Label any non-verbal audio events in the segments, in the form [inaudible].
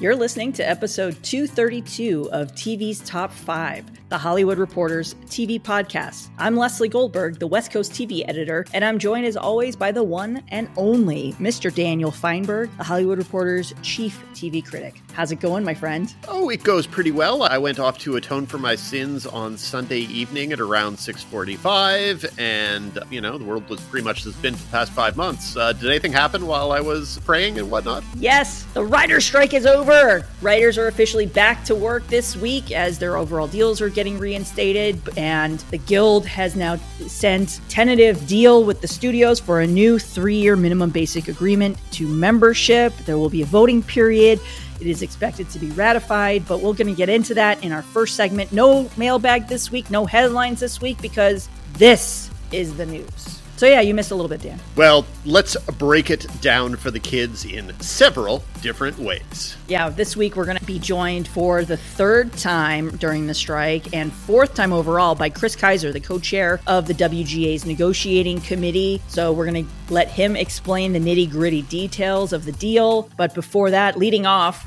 You're listening to episode 232 of TV's Top 5, the Hollywood Reporters TV podcast. I'm Lesley Goldberg, the West Coast TV editor, and I'm joined as always by the one and only Mr. Daniel Feinberg, the Hollywood Reporter's chief TV critic. How's it going, my friend? Oh, it goes pretty well. I went off to atone for my sins on Sunday evening at around 6:45, and you know the world was pretty much as it's been for the past five months. Uh, did anything happen while I was praying and whatnot? Yes, the writer's strike is over. Writers are officially back to work this week as their overall deals are getting reinstated, and the Guild has now sent tentative deal with the studios for a new three-year minimum basic agreement to membership. There will be a voting period. It is expected to be ratified, but we're going to get into that in our first segment. No mailbag this week, no headlines this week because this is the news. So, yeah, you missed a little bit, Dan. Well, let's break it down for the kids in several different ways. Yeah, this week we're going to be joined for the third time during the strike and fourth time overall by Chris Keyser, the co chair of the WGA's negotiating committee. So, we're going to let him explain the nitty gritty details of the deal. But before that, leading off,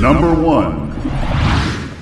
Number one.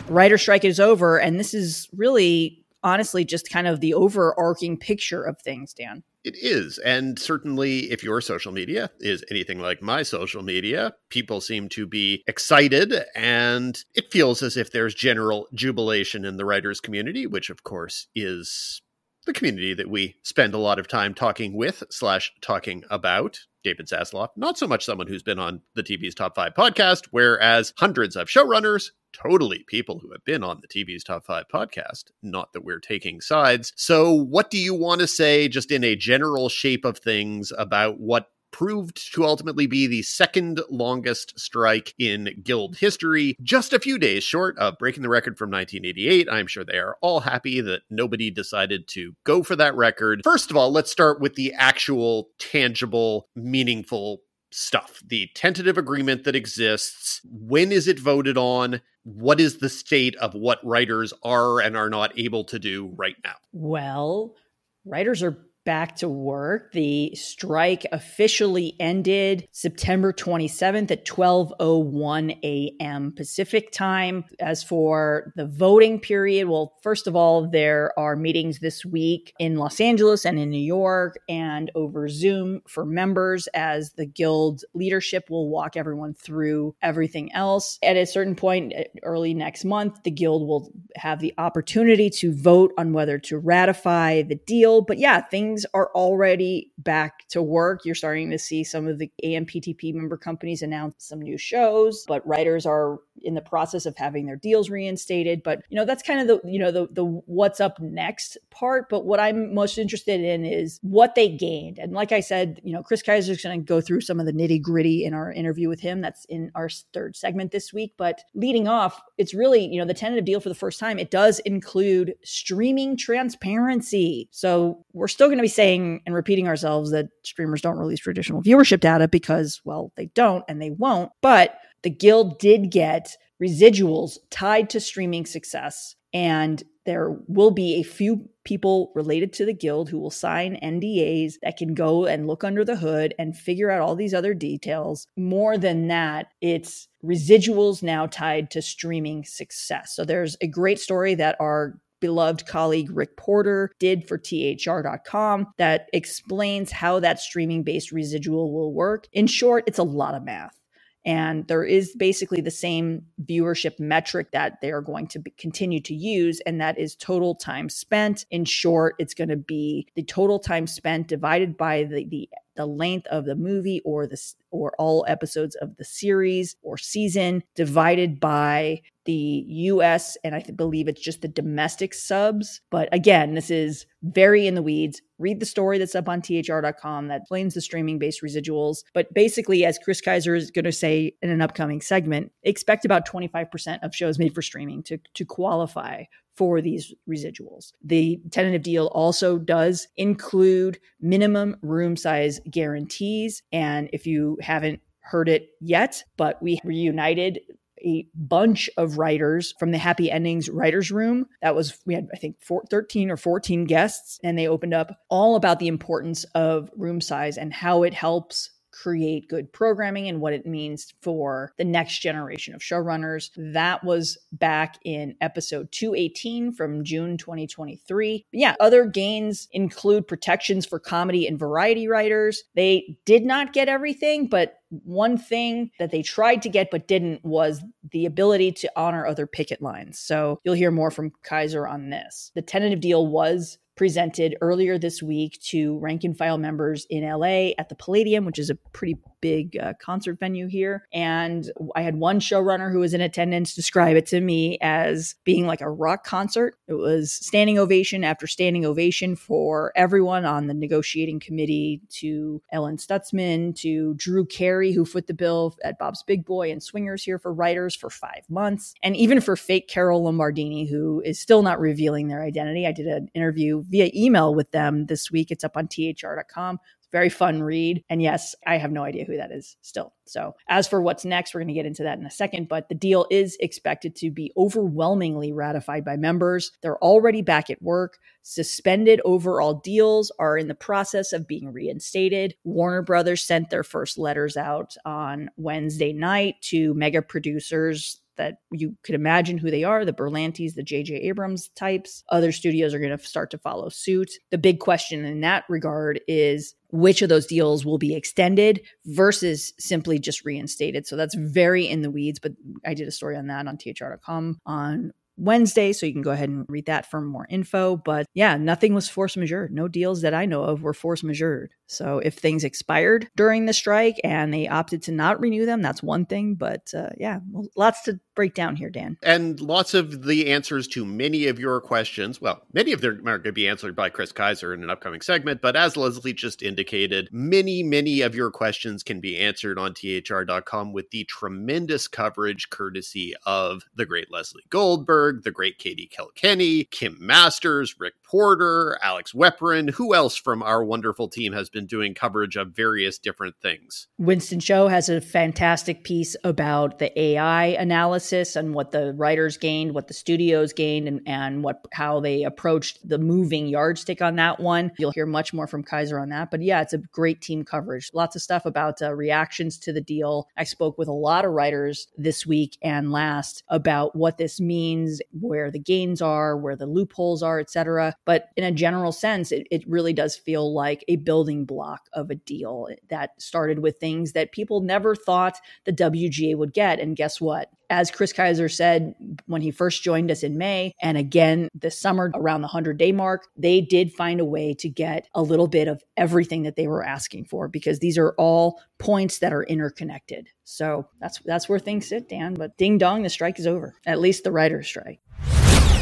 writer strike is over, and this is really honestly just kind of the overarching picture of things, Dan. It is. And certainly, if your social media is anything like my social media, people seem to be excited. And it feels as if there's general jubilation in the writers' community, which, of course, is the community that we spend a lot of time talking with slash talking about. David Zaslav, not so much someone who's been on the TV's Top 5 podcast, whereas hundreds of showrunners, totally people who have been on the TV's Top 5 podcast, not that we're taking sides. So, what do you want to say, just in a general shape of things, about what proved to ultimately be the second longest strike in Guild history, just a few days short of breaking the record from 1988. I'm sure they are all happy that nobody decided to go for that record. First of all, let's start with the actual, tangible, meaningful stuff. The tentative agreement that exists. When is it voted on? What is the state of what writers are and are not able to do right now? Well, writers are back to work. The strike officially ended September 27th at 12:01 a.m. Pacific time. As for the voting period, well, first of all, there are meetings this week in Los Angeles and in New York and over Zoom for members as the guild leadership will walk everyone through everything else. At a certain point eh, early next month, the guild will have the opportunity to vote on whether to ratify the deal. But yeah, things are already back to work. You're starting to see some of the AMPTP member companies announce some new shows, but writers are in the process of having their deals reinstated. But you know, that's kind of the you know the the what's up next part. But what I'm most interested in is what they gained. And like I said, you know, Chris Keyser is going to go through some of the nitty gritty in our interview with him. That's in our third segment this week. But leading off, it's really you know the tentative deal for the first time. It does include streaming transparency. So we're still going to be saying and repeating ourselves that streamers don't release traditional viewership data because well they don't and they won't. But the guild did get residuals tied to streaming success and there will be a few people related to the guild who will sign NDAs that can go and look under the hood and figure out all these other details. More than that, it's residuals now tied to streaming success. So there's a great story that our beloved colleague Rick Porter did for THR.com that explains how that streaming based residual will work. In short, it's a lot of math. And there is basically the same viewership metric that they are going to be, continue to use, and that is total time spent. In short, it's going to be the total time spent divided by the, the the length of the movie or the or all episodes of the series or season divided by the US and I believe it's just the domestic subs. But again, this is very in the weeds. Read the story that's up on thr.com that explains the streaming based residuals. But basically, as Chris Keyser is going to say in an upcoming segment, expect about 25% of shows made for streaming to, to qualify for these residuals. The tentative deal also does include minimum room size guarantees. And if you haven't heard it yet, but we reunited a bunch of writers from the Happy Endings writers room. That was we had I think four, 13 or 14 guests and they opened up all about the importance of room size and how it helps create good programming and what it means for the next generation of showrunners. That was back in episode 218 from June 2023. Yeah, other gains include protections for comedy and variety writers. They did not get everything, but one thing that they tried to get but didn't was the ability to honor other picket lines. So you'll hear more from Keyser on this. The tentative deal was presented earlier this week to rank and file members in LA at the Palladium, which is a pretty big uh, concert venue here. And I had one showrunner who was in attendance describe it to me as being like a rock concert. It was standing ovation after standing ovation for everyone on the negotiating committee to Ellen Stutzman, to Drew Carey, who foot the bill at Bob's Big Boy and Swingers here for writers for five months, and even for fake Carol Lombardini, who is still not revealing their identity. I did an interview via email with them this week. It's up on thr.com very fun read. And yes, I have no idea who that is still. So, as for what's next, we're going to get into that in a second. But the deal is expected to be overwhelmingly ratified by members. They're already back at work. Suspended overall deals are in the process of being reinstated. Warner Brothers sent their first letters out on Wednesday night to mega producers that you could imagine who they are the Berlantis, the J.J. Abrams types. Other studios are going to start to follow suit. The big question in that regard is which of those deals will be extended versus simply just reinstated. So that's very in the weeds, but I did a story on that on thr.com on Wednesday, so you can go ahead and read that for more info. But yeah, nothing was force majeure. No deals that I know of were force majeure. So if things expired during the strike and they opted to not renew them, that's one thing. But uh, yeah, lots to break down here, Dan. And lots of the answers to many of your questions. Well, many of them are going to be answered by Chris Keyser in an upcoming segment. But as Lesley just indicated, many, many of your questions can be answered on thr.com with the tremendous coverage courtesy of the great Lesley Goldberg, the great Katie Kilkenny, Kim Masters, Rick Porter, Alex Weprin. Who else from our wonderful team has been doing coverage of various different things? Winston Cho has a fantastic piece about the AI analysis and what the writers gained, what the studios gained, and, and what how they approached the moving yardstick on that one. You'll hear much more from Keyser on that. But yeah, it's a great team coverage. Lots of stuff about uh, reactions to the deal. I spoke with a lot of writers this week and last about what this means, where the gains are, where the loopholes are, etc. But in a general sense, it, it really does feel like a building block of a deal that started with things that people never thought the WGA would get. And guess what? As Chris Keyser said when he first joined us in May, and again this summer around the 100 day mark, they did find a way to get a little bit of everything that they were asking for because these are all points that are interconnected. So that's that's where things sit, Dan. But ding dong, the strike is over. At least the writer's strike.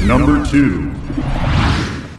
Number two.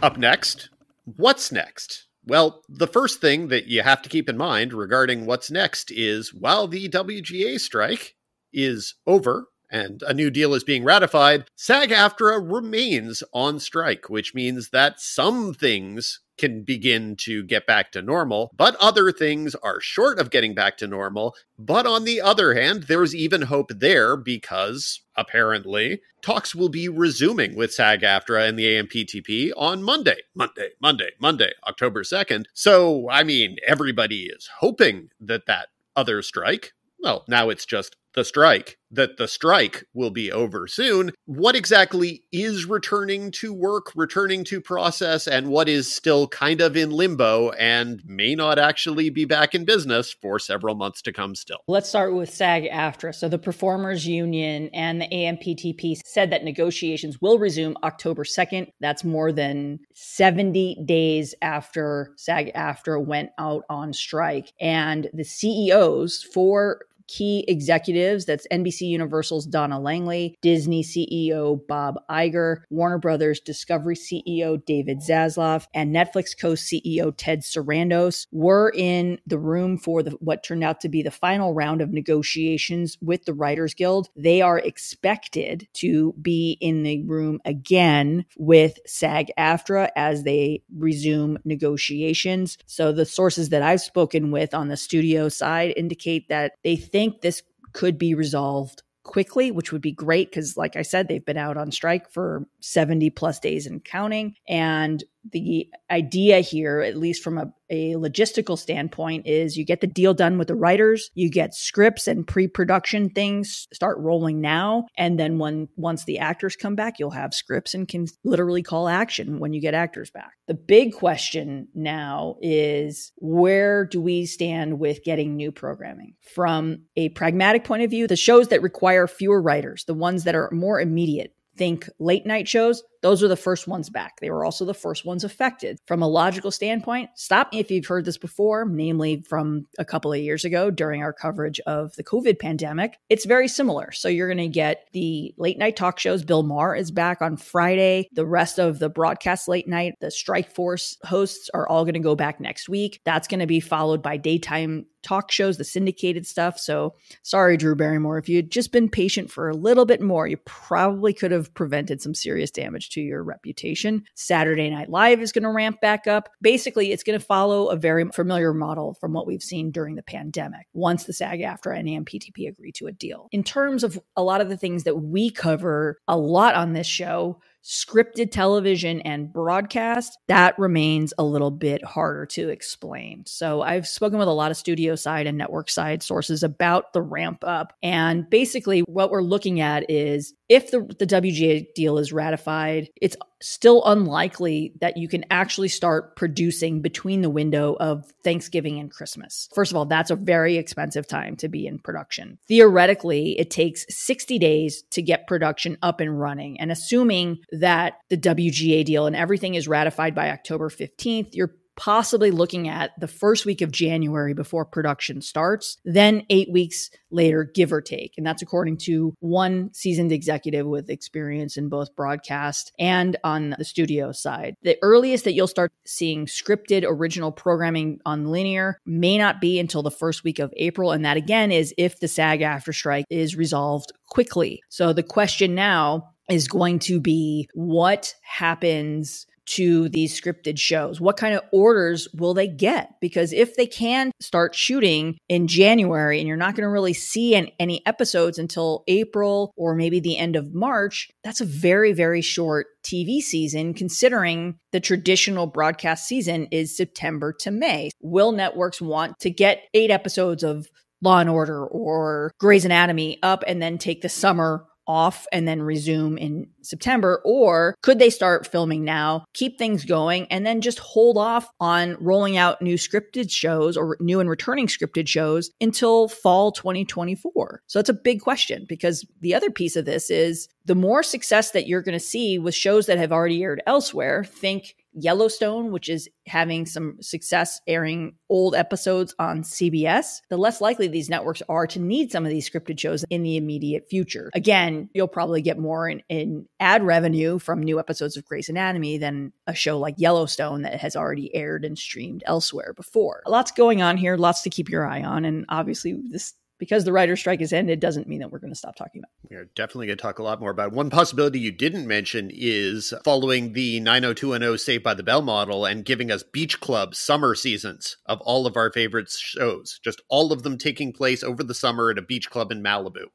Up next, what's next? Well, the first thing that you have to keep in mind regarding what's next is while the WGA strike is over and a new deal is being ratified, SAG AFTRA remains on strike, which means that some things can begin to get back to normal, but other things are short of getting back to normal. But on the other hand, there's even hope there because apparently talks will be resuming with SAG AFTRA and the AMPTP on Monday, Monday, Monday, Monday, October 2nd. So, I mean, everybody is hoping that that other strike, well, now it's just the strike, that the strike will be over soon. What exactly is returning to work, returning to process, and what is still kind of in limbo and may not actually be back in business for several months to come still? Let's start with SAG AFTRA. So, the Performers Union and the AMPTP said that negotiations will resume October 2nd. That's more than 70 days after SAG AFTRA went out on strike. And the CEOs for key executives that's NBC Universal's Donna Langley, Disney CEO Bob Iger, Warner Brothers Discovery CEO David Zaslav, and Netflix co CEO Ted Sarandos were in the room for the, what turned out to be the final round of negotiations with the Writers Guild. They are expected to be in the room again with SAG AFTRA as they resume negotiations. So the sources that I've spoken with on the studio side indicate that they think think this could be resolved quickly, which would be great because, like I said, they've been out on strike for 70 plus days and counting. And the idea here, at least from a, a, logistical standpoint, is you get the deal done with the writers, you get scripts and pre-production things start rolling now, and then when once the actors come back, you'll have scripts and can literally call action when you get actors back. The big question now is where do we stand with getting new programming? From a pragmatic point of view, the shows that require fewer writers, the ones that are more immediate, think late night shows, those were the first ones back. They were also the first ones affected. From a logical standpoint, stop me if you've heard this before, namely from a couple of years ago during our coverage of the COVID pandemic. It's very similar. So you're going to get the late night talk shows. Bill Maher is back on Friday. The rest of the broadcast late night, the Strike Force hosts are all going to go back next week. That's going to be followed by daytime talk shows, the syndicated stuff. So sorry, Drew Barrymore. If you had just been patient for a little bit more, you probably could have prevented some serious damage to your reputation. Saturday Night Live is going to ramp back up. Basically, it's going to follow a very familiar model from what we've seen during the pandemic once the SAG AFTRA and AMPTP agree to a deal. In terms of a lot of the things that we cover a lot on this show, scripted television and broadcast, that remains a little bit harder to explain. So I've spoken with a lot of studio side and network side sources about the ramp up. And basically, what we're looking at is if the, the WGA deal is ratified, it's still unlikely that you can actually start producing between the window of Thanksgiving and Christmas. First of all, that's a very expensive time to be in production. Theoretically, it takes 60 days to get production up and running. And assuming that the WGA deal and everything is ratified by October 15th, you're possibly looking at the first week of January before production starts, then eight weeks later, give or take. And that's according to one seasoned executive with experience in both broadcast and on the studio side. The earliest that you'll start seeing scripted original programming on linear may not be until the first week of April. And that again is if the SAG AFTRA strike is resolved quickly. So the question now is going to be what happens to these scripted shows? What kind of orders will they get? Because if they can start shooting in January and you're not going to really see an, any episodes until April or maybe the end of March, that's a very, very short TV season considering the traditional broadcast season is September to May. Will networks want to get eight episodes of Law and Order or Grey's Anatomy up and then take the summer off and then resume in September? Or could they start filming now, keep things going, and then just hold off on rolling out new scripted shows or new and returning scripted shows until fall 2024? So that's a big question because the other piece of this is the more success that you're going to see with shows that have already aired elsewhere, think Yellowstone, which is having some success airing old episodes on CBS, the less likely these networks are to need some of these scripted shows in the immediate future. Again, you'll probably get more in, in ad revenue from new episodes of Grey's Anatomy than a show like Yellowstone that has already aired and streamed elsewhere before. Lots going on here, lots to keep your eye on. And obviously, this because the writer's strike has ended doesn't mean that we're going to stop talking about it. We're definitely going to talk a lot more about it. One possibility you didn't mention is following the 90210 Saved by the Bell model and giving us beach club summer seasons of all of our favorite shows, just all of them taking place over the summer at a beach club in Malibu.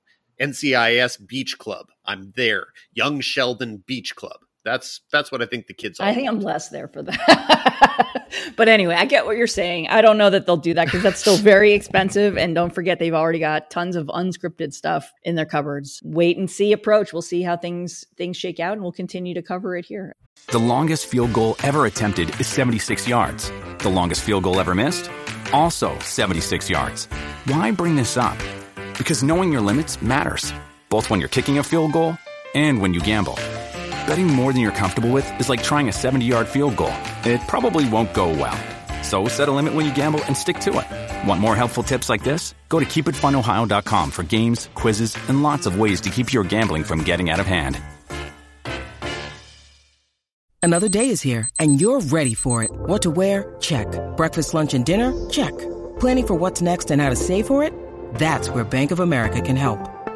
NCIS Beach Club, I'm there. Young Sheldon Beach Club. That's that's what I think the kids. Are. I think want. I'm less there for that. [laughs] but anyway, I get what you're saying. I don't know that they'll do that because that's still very expensive. And don't forget, they've already got tons of unscripted stuff in their cupboards. Wait and see approach. We'll see how things things shake out, and we'll continue to cover it here. The longest field goal ever attempted is 76 yards. The longest field goal ever missed, also 76 yards. Why bring this up? Because knowing your limits matters, both when you're kicking a field goal and when you gamble. Betting more than you're comfortable with is like trying a 70 yard field goal. It probably won't go well. So set a limit when you gamble and stick to it. Want more helpful tips like this? Go to keepitfunohio.com for games, quizzes, and lots of ways to keep your gambling from getting out of hand. Another day is here, and you're ready for it. What to wear? Check. Breakfast, lunch, and dinner? Check. Planning for what's next and how to save for it? That's where Bank of America can help.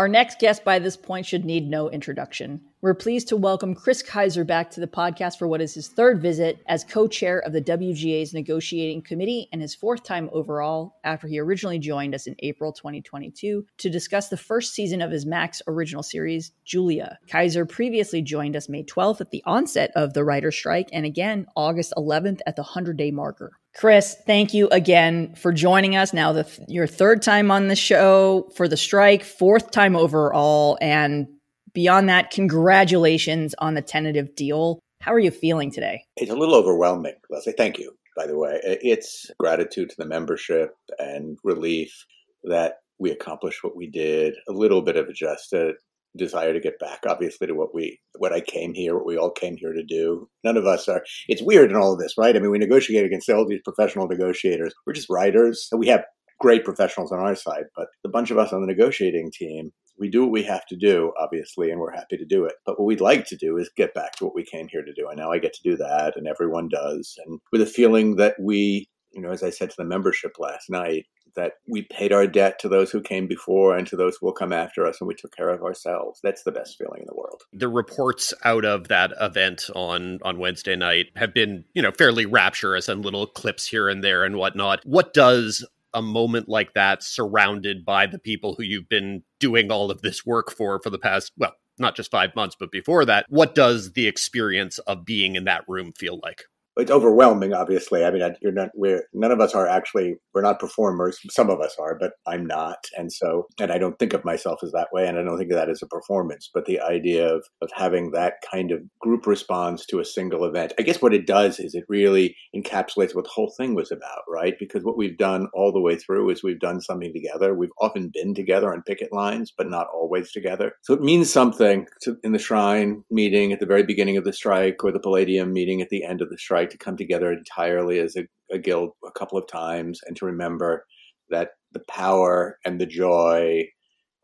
our next guest by this point should need no introduction. We're pleased to welcome Chris Keyser back to the podcast for what is his third visit as co chair of the WGA's negotiating committee and his fourth time overall after he originally joined us in April 2022 to discuss the first season of his Max original series, Julia. Keyser previously joined us May 12th at the onset of the writer's strike and again August 11th at the 100 day marker. Chris, thank you again for joining us. Now, the, your third time on the show for the strike, fourth time overall, and beyond that, congratulations on the tentative deal. How are you feeling today? It's a little overwhelming, Lesley. Thank you, by the way. It's gratitude to the membership and relief that we accomplished what we did, a little bit of a just a desire to get back, obviously, to what we what I came here, what we all came here to do. None of us are. It's weird in all of this, right? I mean, we negotiate against all these professional negotiators. We're just writers, we have great professionals on our side, but the bunch of us on the negotiating team we do what we have to do, obviously, and we're happy to do it. But what we'd like to do is get back to what we came here to do. And now I get to do that, and everyone does. And with a feeling that we, you know, as I said to the membership last night, that we paid our debt to those who came before and to those who will come after us, and we took care of ourselves. That's the best feeling in the world. The reports out of that event on on Wednesday night have been, you know, fairly rapturous and little clips here and there and whatnot. What does a moment like that surrounded by the people who you've been doing all of this work for for the past well not just 5 months but before that what does the experience of being in that room feel like it's overwhelming obviously. I mean you're not we're none of us are actually we're not performers. Some of us are but i'm not. And so and i don't think of myself as that way and i don't think of that as a performance. But the idea of of having that kind of group response to a single event i guess what it does is it really encapsulates what the whole thing was about right? Because what we've done all the way through is we've done something together. We've often been together on picket lines but not always together. So it means something to, in the shrine meeting at the very beginning of the strike or the palladium meeting at the end of the strike to come together entirely as a, a guild a couple of times and to remember that the power and the joy,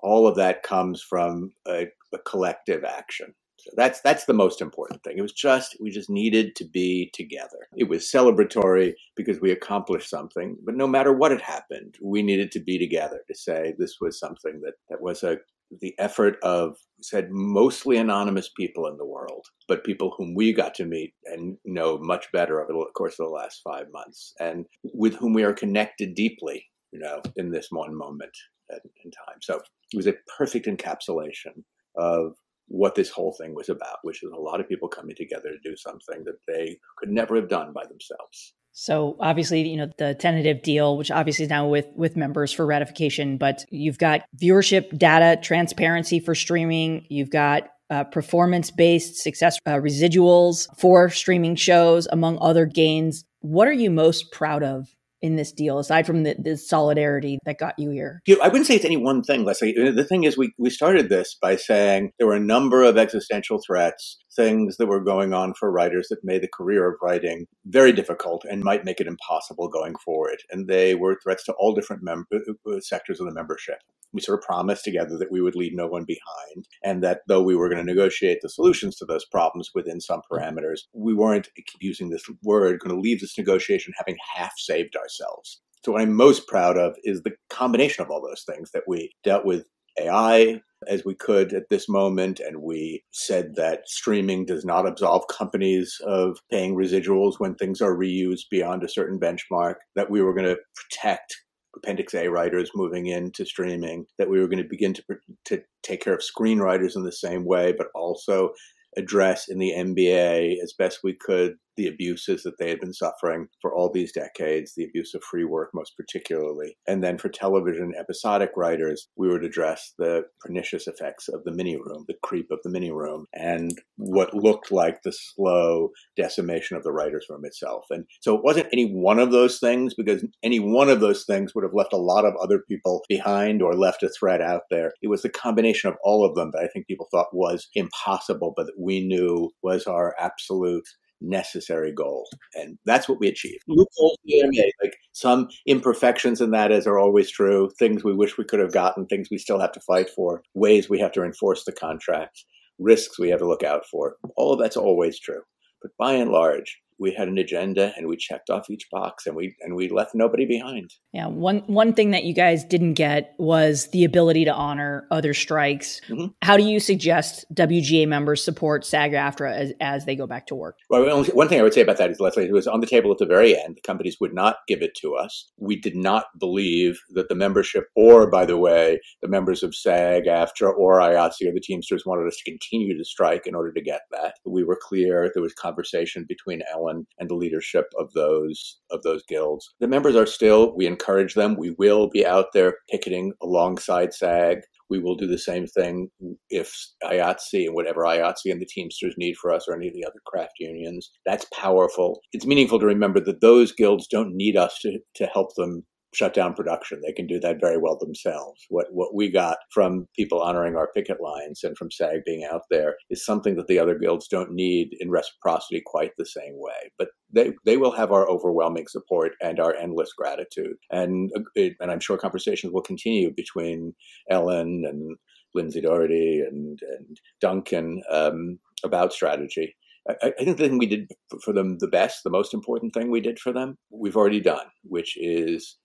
all of that comes from a, a collective action. So that's that's the most important thing. It was just we just needed to be together. It was celebratory because we accomplished something, but no matter what had happened, we needed to be together to say this was something that that was a the effort of said mostly anonymous people in the world, but people whom we got to meet and know much better over the course of the last five months, and with whom we are connected deeply, you know, in this one moment in time. So it was a perfect encapsulation of what this whole thing was about, which is a lot of people coming together to do something that they could never have done by themselves. So obviously, you know, the tentative deal, which obviously is now with with members for ratification, but you've got viewership data transparency for streaming. You've got uh, performance based success uh, residuals for streaming shows, among other gains. What are you most proud of in this deal, aside from the, the solidarity that got you here? I wouldn't say it's any one thing, Lesley. The thing is, we, we started this by saying there were a number of existential threats, things that were going on for writers that made the career of writing very difficult and might make it impossible going forward. And they were threats to all different mem- uh, uh, sectors of the membership. We sort of promised together that we would leave no one behind, and that though we were going to negotiate the solutions to those problems within some parameters, we weren't, I keep using this word, going to leave this negotiation having half saved ourselves. So, what I'm most proud of is the combination of all those things that we dealt with AI as we could at this moment. And we said that streaming does not absolve companies of paying residuals when things are reused beyond a certain benchmark, that we were going to protect Appendix A writers moving into streaming, that we were going to begin to, to take care of screenwriters in the same way, but also address in the MBA as best we could the abuses that they had been suffering for all these decades, the abuse of free work most particularly. And then for television episodic writers, we would address the pernicious effects of the mini room, the creep of the mini room, and what looked like the slow decimation of the writer's room itself. And so it wasn't any one of those things because any one of those things would have left a lot of other people behind or left a threat out there. It was the combination of all of them that I think people thought was impossible, but that we knew was our absolute necessary goal. And that's what we achieved. Loopholes made, like some imperfections in that, as are always true, things we wish we could have gotten, things we still have to fight for, ways we have to enforce the contract, risks we have to look out for. All of that's always true. But by and large, we had an agenda and we checked off each box and we and we left nobody behind. Yeah, one one thing that you guys didn't get was the ability to honor other strikes. Mm-hmm. How do you suggest WGA members support SAG-AFTRA as, as they go back to work? Well, one thing I would say about that is, Lesley, it was on the table at the very end. The companies would not give it to us. We did not believe that the membership, or by the way, the members of SAG-AFTRA or IATSE or the Teamsters wanted us to continue to strike in order to get that. We were clear. There was conversation between Ellen and the leadership of those of those guilds. The members are still. We encourage them. We will be out there picketing alongside SAG. We will do the same thing if IATSE and whatever IATSE and the Teamsters need for us or any of the other craft unions. That's powerful. It's meaningful to remember that those guilds don't need us to, to help them shut down production. They can do that very well themselves. What what we got from people honoring our picket lines and from SAG being out there is something that the other guilds don't need in reciprocity quite the same way. But they they will have our overwhelming support and our endless gratitude. And and I'm sure conversations will continue between Ellen and Lindsay Dougherty and and Duncan um, about strategy. I think the thing we did for them the best, the most important thing we did for them, we've already done, which is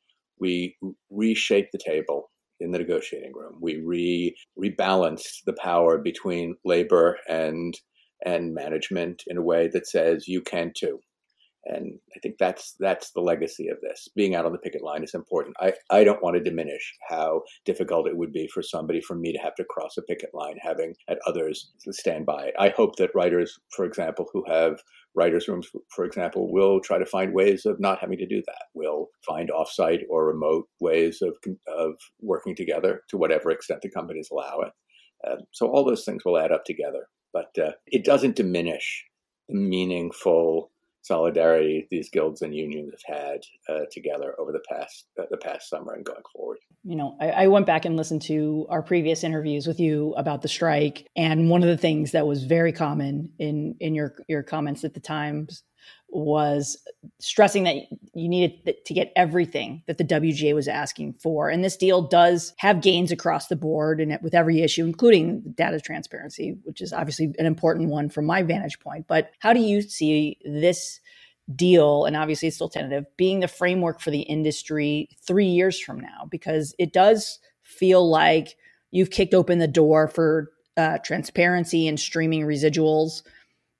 we reshaped the table in the negotiating room. We re rebalanced the power between labor and and management in a way that says you can too. And I think that's that's the legacy of this. Being out on the picket line is important. I, I don't want to diminish how difficult it would be for somebody from me to have to cross a picket line, having at others stand by. I hope that writers, for example, who have writers' rooms, for example, will try to find ways of not having to do that. We'll find offsite or remote ways of of working together to whatever extent the companies allow it. Uh, so all those things will add up together, but uh, it doesn't diminish the meaningful solidarity these guilds and unions have had uh, together over the past uh, the past summer and going forward. You know, I, I, went back and listened to our previous interviews with you about the strike, and one of the things that was very common in in your your comments at the times was stressing that you needed to get everything that the WGA was asking for. And this deal does have gains across the board and with every issue, including data transparency, which is obviously an important one from my vantage point. But how do you see this deal, and obviously it's still tentative, being the framework for the industry three years from now? Because it does feel like you've kicked open the door for uh, transparency and streaming residuals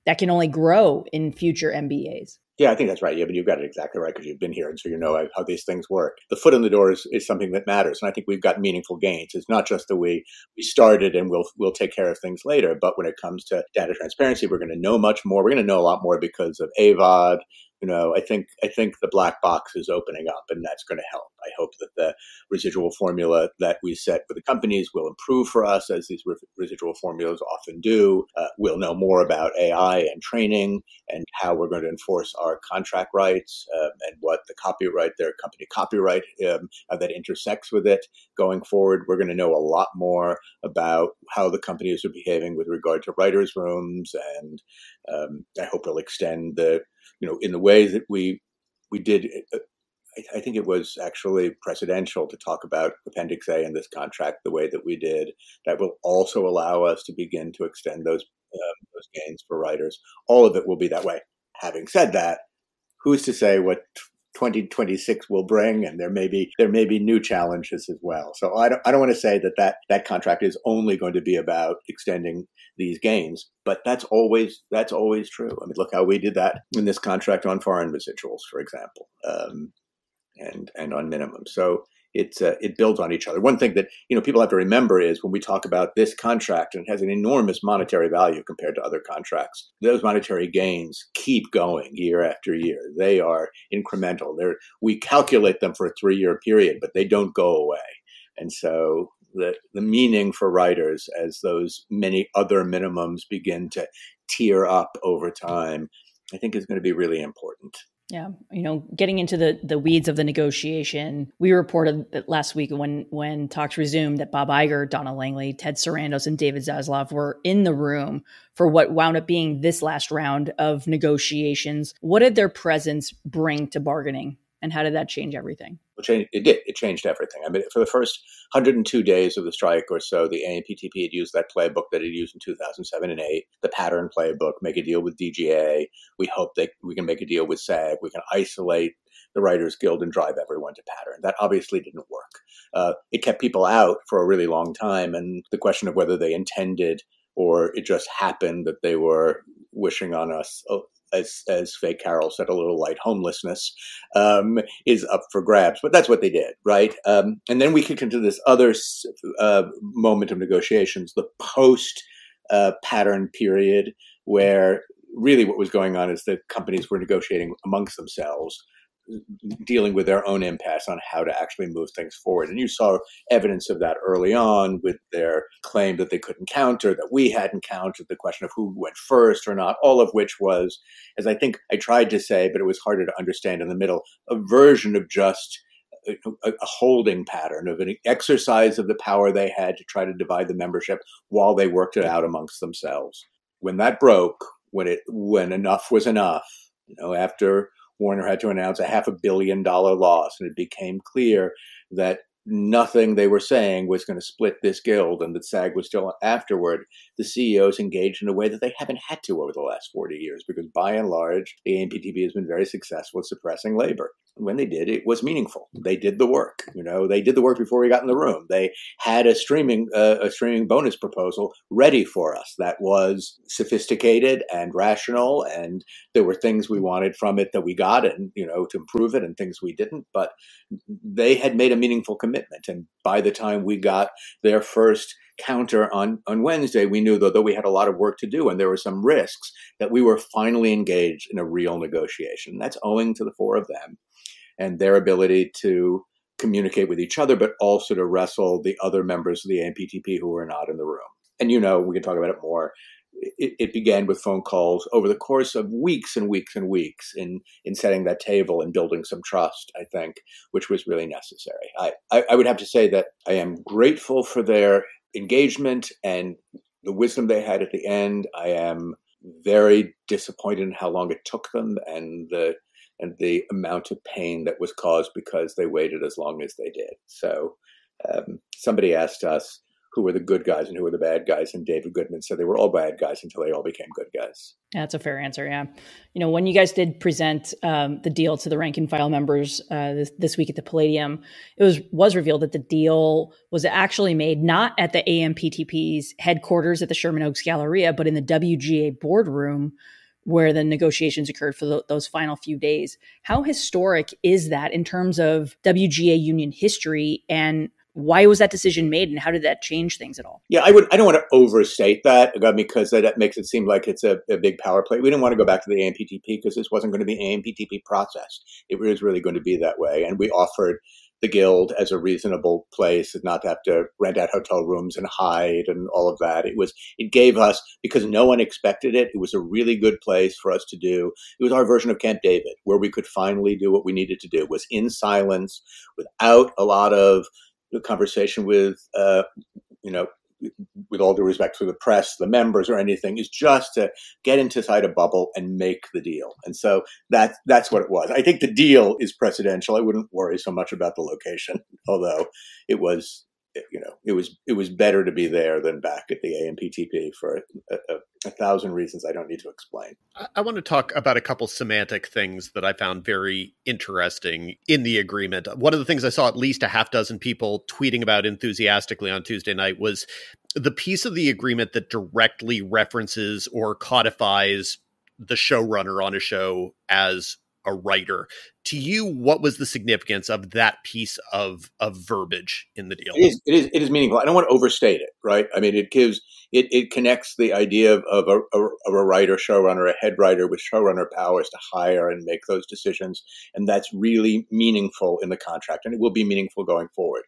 that can only grow in future MBAs. Yeah, I think that's right. Yeah, but you've got it exactly right because you've been here and so you know how these things work. The foot in the door is, is something that matters, and I think we've got meaningful gains. It's not just that we we started and we'll we'll take care of things later, but when it comes to data transparency, we're going to know much more. We're going to know a lot more because of AVOD, You know, I think I think the black box is opening up, and that's going to help. I hope that the residual formula that we set for the companies will improve for us, as these re- residual formulas often do. Uh, we'll know more about AI and training, and how we're going to enforce our contract rights, um, and what the copyright, their company copyright, um, that intersects with it. Going forward, we're going to know a lot more about how the companies are behaving with regard to writers' rooms, and um, I hope it'll extend the you know, in the way that we we did. Uh, I, I think it was actually presidential to talk about Appendix A in this contract the way that we did. That will also allow us to begin to extend those um, those gains for writers. All of it will be that way. Having said that, who's to say what 2026 will bring, and there may be there may be new challenges as well. So I don't I don't want to say that that that contract is only going to be about extending these gains, but that's always that's always true. I mean, look how we did that in this contract on foreign residuals, for example, um, and and on minimum. So it uh, it builds on each other. One thing that you know people have to remember is when we talk about this contract and it has an enormous monetary value compared to other contracts, those monetary gains keep going year after year. They are incremental. They're we calculate them for a three year period, but they don't go away. And so the the meaning for writers as those many other minimums begin to tier up over time, I think is going to be really important. Yeah, you know, getting into the the weeds of the negotiation, we reported last week when when talks resumed that Bob Iger, Donna Langley, Ted Sarandos, and David Zaslav were in the room for what wound up being this last round of negotiations. What did their presence bring to bargaining, and how did that change everything? It did. It changed everything. I mean, for the first 102 days of the strike or so, the AMPTP had used that playbook that it used in 2007 and 8, the pattern playbook, make a deal with DGA. We hope that we can make a deal with SAG. We can isolate the Writers Guild and drive everyone to pattern. That obviously didn't work. Uh, it kept people out for a really long time, and the question of whether they intended or it just happened that they were wishing on us oh, as as Fake Carol said, a little light homelessness um, is up for grabs. But that's what they did, right? Um, and then we kick into this other uh, moment of negotiations, the post uh, pattern period, where really what was going on is that companies were negotiating amongst themselves dealing with their own impasse on how to actually move things forward. And you saw evidence of that early on with their claim that they couldn't counter, that we hadn't countered, the question of who went first or not, all of which was, as I think I tried to say, but it was harder to understand in the middle, a version of just a, a, holding pattern of an exercise of the power they had to try to divide the membership while they worked it out amongst themselves. When that broke, when it when enough was enough, you know, after Warner had to announce a half a billion dollar loss, and it became clear that nothing they were saying was going to split this guild and that SAG was still afterward, the CEOs engaged in a way that they haven't had to over the last 40 years because by and large, the AMPTP has been very successful at suppressing labor. When they did, it was meaningful. They did the work. You know, they did the work before we got in the room. They had a streaming uh, a streaming bonus proposal ready for us that was sophisticated and rational, and there were things we wanted from it that we got, and you know, to improve it, and things we didn't. But they had made a meaningful commitment, and by the time we got their first counter on, on Wednesday, we knew though that we had a lot of work to do and there were some risks that we were finally engaged in a real negotiation. That's owing to the four of them and their ability to communicate with each other, but also to wrestle the other members of the AMPTP who were not in the room. And you know, we can talk about it more. It, it, began with phone calls over the course of weeks and weeks and weeks in in setting that table and building some trust. I think, which was really necessary. I, I, I would have to say that I am grateful for their engagement and the wisdom they had at the end. I am very disappointed in how long it took them and the and the amount of pain that was caused because they waited as long as they did. So um, somebody asked us, who were the good guys and who were the bad guys. And David Goodman said they were all bad guys until they all became good guys. That's a fair answer. Yeah. You know, when you guys did present um, the deal to the rank and file members uh, this, this, week at the Palladium, it was was revealed that the deal was actually made not at the AMPTP's headquarters at the Sherman Oaks Galleria, but in the WGA boardroom where the negotiations occurred for the, those final few days. How historic is that in terms of WGA union history and why was that decision made and how did that change things at all? Yeah, I would. I don't want to overstate that uh, because that makes it seem like it's a, a big power play. We didn't want to go back to the AMPTP because this wasn't going to be AMPTP process. It was really going to be that way, and we offered the guild as a reasonable place and not to have to rent out hotel rooms and hide and all of that. It was it gave us because no one expected it. It was a really good place for us to do. It was our version of Camp David, where we could finally do what we needed to do. Was in silence, without a lot of conversation with uh, you know with all due respect to the press, the members, or anything, is just to get inside a bubble and make the deal. And so that that's what it was. I think the deal is presidential. I wouldn't worry so much about the location, although it was you know, it was it was better to be there than back at the AMPTP for a, a, a thousand reasons I don't need to explain. I, I, want to talk about a couple semantic things that I found very interesting in the agreement. One of the things I saw at least a half dozen people tweeting about enthusiastically on Tuesday night was the piece of the agreement that directly references or codifies the showrunner on a show as a writer. To you, what was the significance of that piece of of verbiage in the deal? It is, it is, it is meaningful. I don't want to overstate it, right? I mean, it gives it, it connects the idea of, of, a, of a writer, showrunner, a head writer with showrunner powers to hire and make those decisions, and that's really meaningful in the contract, and it will be meaningful going forward.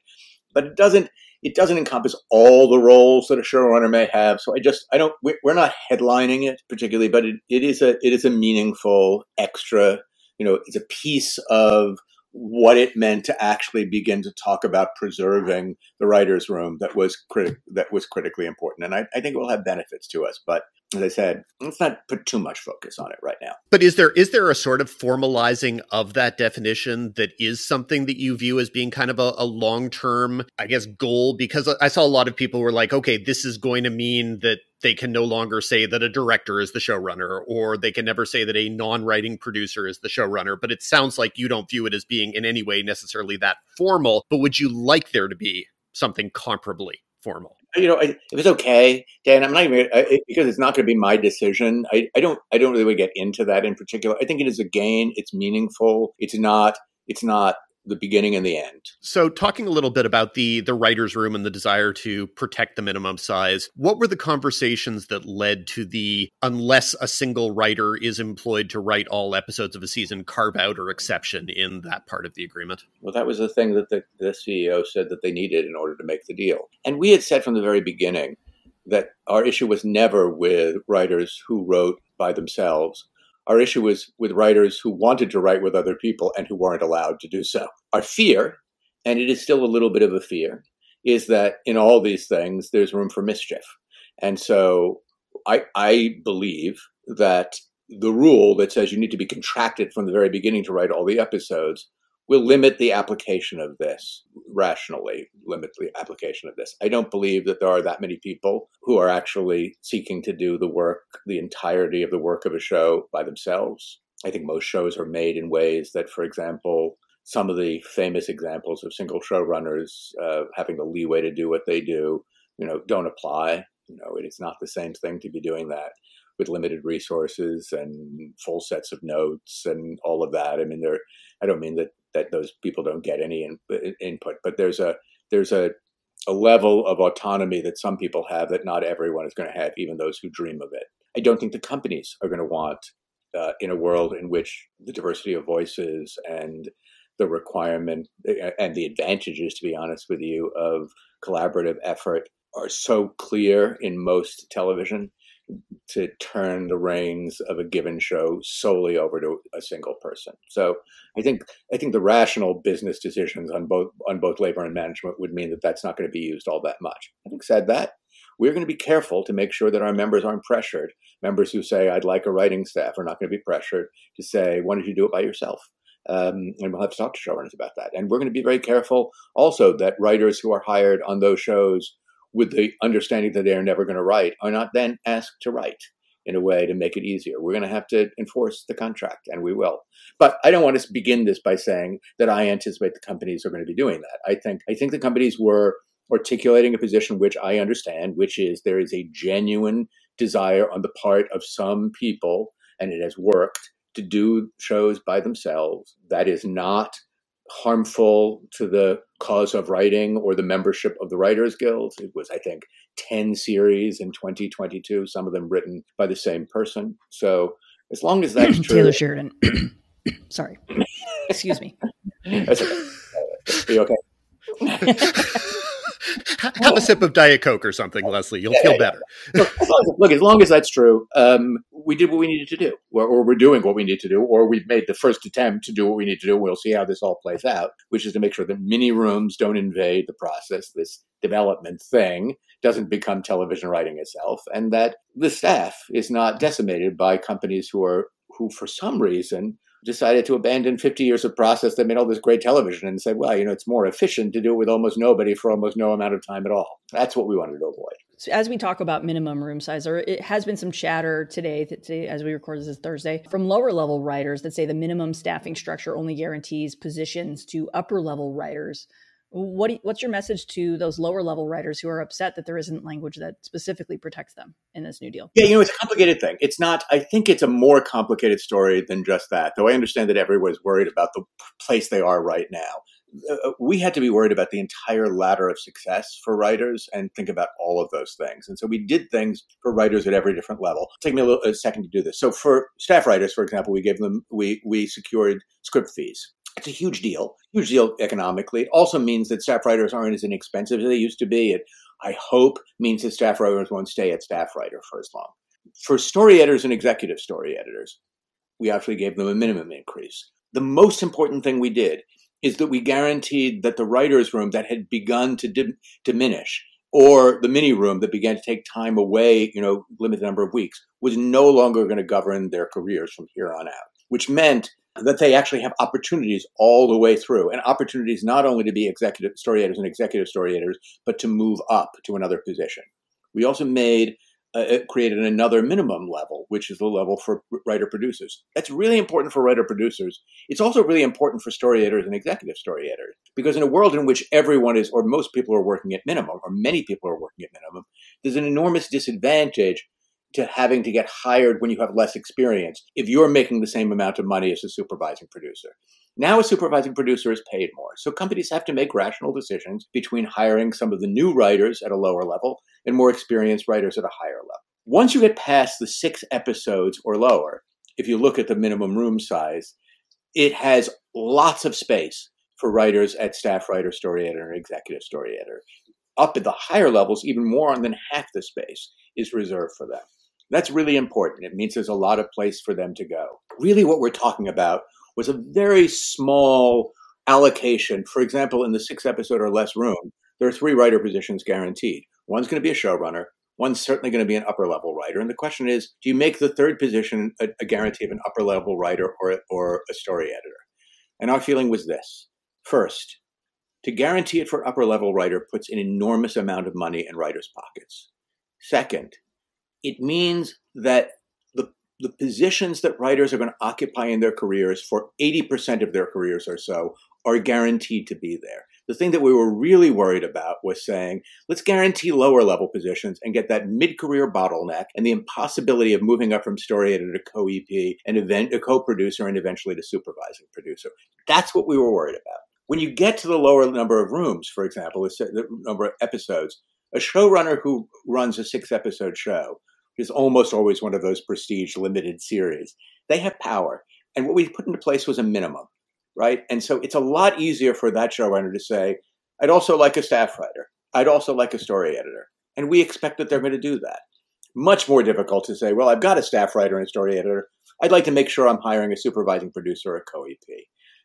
But it doesn't it doesn't encompass all the roles that a showrunner may have. So I just I don't we're not headlining it particularly, but it, it is a it is a meaningful extra you know, it's a piece of what it meant to actually begin to talk about preserving the writers' room that was crit- that was critically important, and I, I think it will have benefits to us. But as I said, let's not put too much focus on it right now. But is there is there a sort of formalizing of that definition that is something that you view as being kind of a, a long term, I guess, goal? Because I saw a lot of people were like, okay, this is going to mean that they can no longer say that a director is the showrunner, or they can never say that a non writing producer is the showrunner. But it sounds like you don't view it as being in any way necessarily that formal. But would you like there to be something comparably formal? You know, if it's okay, Dan, I'm not even I, because it's not going to be my decision. I, I don't, I don't really get into that in particular. I think it is a gain. It's meaningful. It's not, it's not the beginning and the end. So talking a little bit about the the writers room and the desire to protect the minimum size, what were the conversations that led to the unless a single writer is employed to write all episodes of a season carve out or exception in that part of the agreement? Well, that was the thing that the, the CEO said that they needed in order to make the deal. And we had said from the very beginning that our issue was never with writers who wrote by themselves our issue was with writers who wanted to write with other people and who weren't allowed to do so. Our fear, and it is still a little bit of a fear, is that in all these things, there's room for mischief. And so I, I believe that the rule that says you need to be contracted from the very beginning to write all the episodes will limit the application of this rationally, limit the application of this. I don't believe that there are that many people who are actually seeking to do the work, the entirety of the work of a show by themselves. I think most shows are made in ways that, for example, some of the famous examples of single showrunners uh, having the leeway to do what they do, you know, don't apply. You know, it is not the same thing to be doing that with limited resources and full sets of notes and all of that. I mean, there. I don't mean that that those people don't get any in, input. But there's a there's a a level of autonomy that some people have that not everyone is going to have, even those who dream of it. I don't think the companies are going to want uh, in a world in which the diversity of voices and the requirement uh, and the advantages, to be honest with you, of collaborative effort are so clear in most television to turn the reins of a given show solely over to a single person. So I think I think the rational business decisions on both on both labor and management would mean that that's not going to be used all that much. Having said that, we're going to be careful to make sure that our members aren't pressured. Members who say I'd like a writing staff are not going to be pressured to say why don't you do it by yourself. Um, and we'll have to talk to showrunners about that. And we're going to be very careful also that writers who are hired on those shows with the understanding that they are never going to write are not then asked to write in a way to make it easier. We're going to have to enforce the contract, and we will. But I don't want to begin this by saying that I anticipate the companies are going to be doing that. I think I think the companies were articulating a position which I understand, which is there is a genuine desire on the part of some people, and it has worked to do shows by themselves. That is not harmful to the cause of writing or the membership of the Writers Guild. It was, I think, 10 series in 2022, some of them written by the same person. So as long as that's [clears throat] true. Taylor Sheridan. [clears throat] Sorry. [laughs] Excuse me. That's okay. Are you okay? [laughs] [laughs] Have a sip of Diet Coke or something, Lesley. You'll feel better. look, as long as, look, as long as that's true, um, we did what we needed to do, or, or, we're doing what we need to do, or we've made the first attempt to do what we need to do. We'll see how this all plays out, which is to make sure that mini rooms don't invade the process. This development thing doesn't become television writing itself, and that the staff is not decimated by companies who are who, for some reason, decided to abandon 50 years of process that made all this great television and said, well, you know, it's more efficient to do it with almost nobody for almost no amount of time at all. That's what we wanted to avoid. So as we talk about minimum room size, or it has been some chatter today, say, as we record this is Thursday, from lower level writers that say the minimum staffing structure only guarantees positions to upper level writers. What you, what's your message to those lower level writers who are upset that there isn't language that specifically protects them in this new deal? Yeah, you know, it's a complicated thing. It's not. I think it's a more complicated story than just that. Though I understand that everyone's worried about the place they are right now. Uh, we had to be worried about the entire ladder of success for writers and think about all of those things. And so we did things for writers at every different level. Take me a, little, a second to do this. So for staff writers, for example, we gave them we we secured script fees it's a huge deal, huge deal economically. It also means that staff writers aren't as inexpensive as they used to be. It, I hope, means that staff writers won't stay at staff writer for as long. For story editors and executive story editors, we actually gave them a minimum increase. The most important thing we did is that we guaranteed that the writer's room that had begun to dim- diminish or the mini room that began to take time away, you know, limited number of weeks, was no longer going to govern their careers from here on out, which meant that they actually have opportunities all the way through. And opportunities not only to be executive story editors and executive story editors but to move up to another position. We also made uh, created another minimum level which is the level for writer producers. That's really important for writer producers. It's also really important for story editors and executive story editors because in a world in which everyone is or most people are working at minimum or many people are working at minimum there's an enormous disadvantage to having to get hired when you have less experience if you're making the same amount of money as a supervising producer. Now, a supervising producer is paid more. So companies have to make rational decisions between hiring some of the new writers at a lower level and more experienced writers at a higher level. Once you get past the six episodes or lower, if you look at the minimum room size, it has lots of space for writers at staff writer, story editor, and executive story editor. Up at the higher levels, even more than half the space is reserved for them. That's really important. It means there's a lot of place for them to go. Really, what we're talking about was a very small allocation. For example, in the six episode or less room, there are three writer positions guaranteed. One's going to be a showrunner. One's certainly going to be an upper level writer. And the question is, do you make the third position a, a guarantee of an upper level writer or, or a story editor? And our feeling was this. First, to guarantee it for upper level writer puts an enormous amount of money in writers' pockets. Second, it means that the, the positions that writers are going to occupy in their careers for 80% of their careers or so are guaranteed to be there. The thing that we were really worried about was saying, let's guarantee lower level positions and get that mid career bottleneck and the impossibility of moving up from story editor to co EP and event, a co producer and eventually to supervising producer. That's what we were worried about. When you get to the lower number of rooms, for example, the number of episodes, a showrunner who runs a six episode show is almost always one of those prestige limited series. They have power. And what we put into place was a minimum, right? And so it's a lot easier for that showrunner to say, I'd also like a staff writer. I'd also like a story editor. And we expect that they're going to do that. Much more difficult to say, well, I've got a staff writer and a story editor. I'd like to make sure I'm hiring a supervising producer or a co-EP.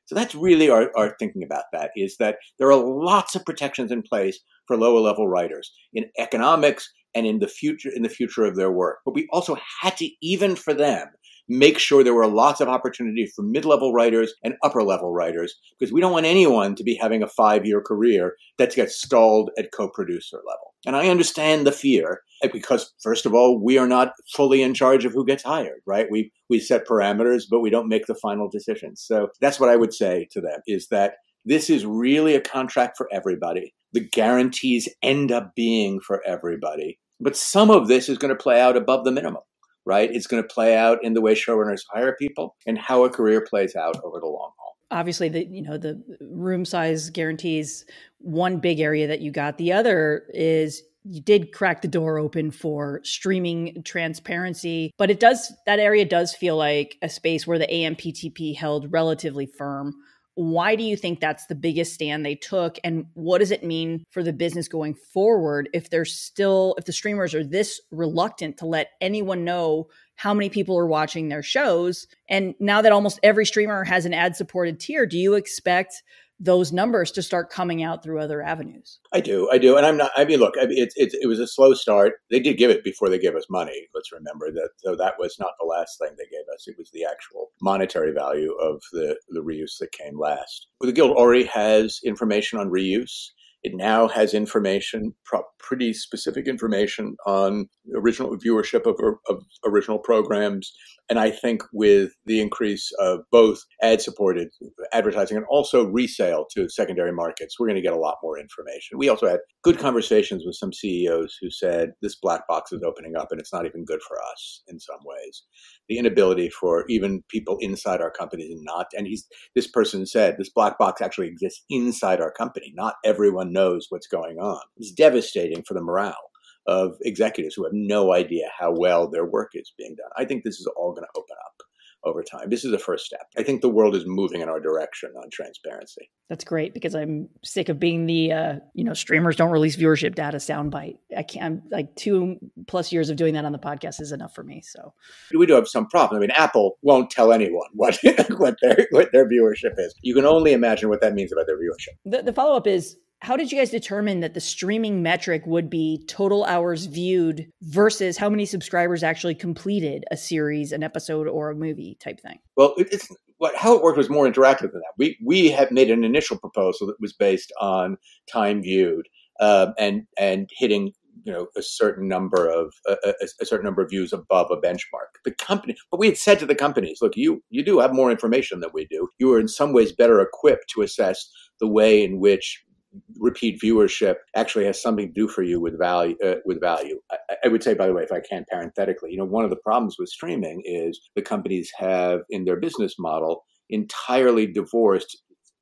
So that's really our, our thinking about that is that there are lots of protections in place for lower level writers in economics, and in the future in the future of their work. But we also had to even for them make sure there were lots of opportunities for mid-level writers and upper-level writers because we don't want anyone to be having a five-year career that gets stalled at co-producer level. And I understand the fear because first of all, we are not fully in charge of who gets hired, right? We we set parameters, but we don't make the final decisions. So that's what I would say to them is that this is really a contract for everybody. The guarantees end up being for everybody. But some of this is going to play out above the minimum, right? It's going to play out in the way showrunners hire people and how a career plays out over the long haul obviously the you know the room size guarantees one big area that you got. The other is you did crack the door open for streaming transparency, but it does that area does feel like a space where the AMPTP held relatively firm. Why do you think that's the biggest stand they took? And what does it mean for the business going forward if they're still if the streamers are this reluctant to let anyone know how many people are watching their shows? And now that almost every streamer has an ad supported tier, do you expect those numbers to start coming out through other avenues. I do, I do, and I'm not. I mean, look, I mean, it, it, it was a slow start. They did give it before they gave us money. Let's remember that. So that was not the last thing they gave us. It was the actual monetary value of the the reuse that came last. Well, the guild already has information on reuse. It now has information, pretty specific information on original viewership of, of original programs. And I think with the increase of both ad supported advertising and also resale to secondary markets, we're going to get a lot more information. We also had good conversations with some CEOs who said this black box is opening up and it's not even good for us in some ways. The inability for even people inside our companies and not, and he's, this person said this black box actually exists inside our company. Not everyone knows what's going on. It's devastating for the morale of executives who have no idea how well their work is being done. I think this is all going to open up over time. This is the first step. I think the world is moving in our direction on transparency. That's great because I'm sick of being the uh, you know streamers don't release viewership data soundbite. I can't I'm, like two plus years of doing that on the podcast is enough for me. So we do have some problem. I mean, Apple won't tell anyone what [laughs] what their what their viewership is. You can only imagine what that means about their viewership. The, the follow up is how did you guys determine that the streaming metric would be total hours viewed versus how many subscribers actually completed a series, an episode, or a movie type thing? Well, it's what how it worked was more interactive than that. We we had made an initial proposal that was based on time viewed uh, and and hitting you know a certain number of a, a, certain number of views above a benchmark. The company, but we had said to the companies, look, you you do have more information than we do. You are in some ways better equipped to assess the way in which repeat viewership actually has something to do for you with value. Uh, with value, I, I, would say, by the way, if I can parenthetically, you know, one of the problems with streaming is the companies have in their business model entirely divorced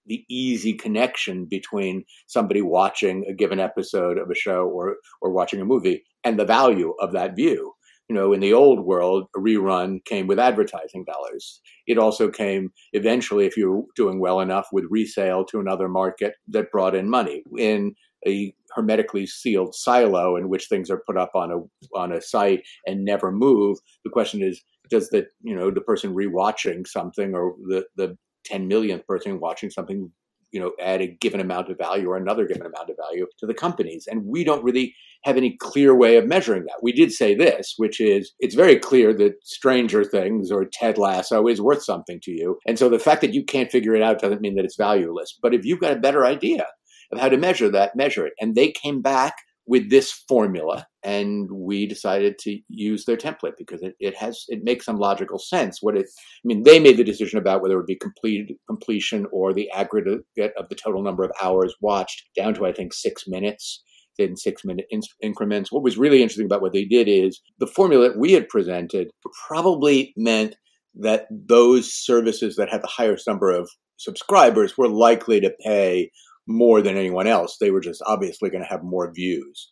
the easy connection between somebody watching a given episode of a show or or watching a movie and the value of that view you know, in the old world, a rerun came with advertising dollars. It also came eventually, if you were doing well enough, with resale to another market that brought in money. In a hermetically sealed silo in which things are put up on a on a site and never move, the question is, does the you know the person rewatching something or the the 10 millionth person watching something you know add a given amount of value or another given amount of value to the companies. And we don't really have any clear way of measuring that. We did say this which is it's very clear that stranger things or ted lasso is worth something to you. And so the fact that you can't figure it out doesn't mean that it's valueless. But if you've got a better idea of how to measure that measure it. And they came back with this formula and we decided to use their template because it, it has it makes some logical sense. What it i mean they made the decision about whether it would be complete completion or the aggregate of the total number of hours watched down to i think six minutes in six minute in- increments. What was really interesting about what they did is the formula that we had presented probably meant that those services that had the highest number of subscribers were likely to pay more than anyone else. They were just obviously going to have more views.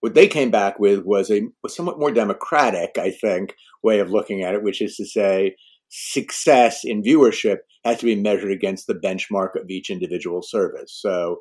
What they came back with was a, somewhat more democratic, I think, way of looking at it, which is to say success in viewership has to be measured against the benchmark of each individual service. So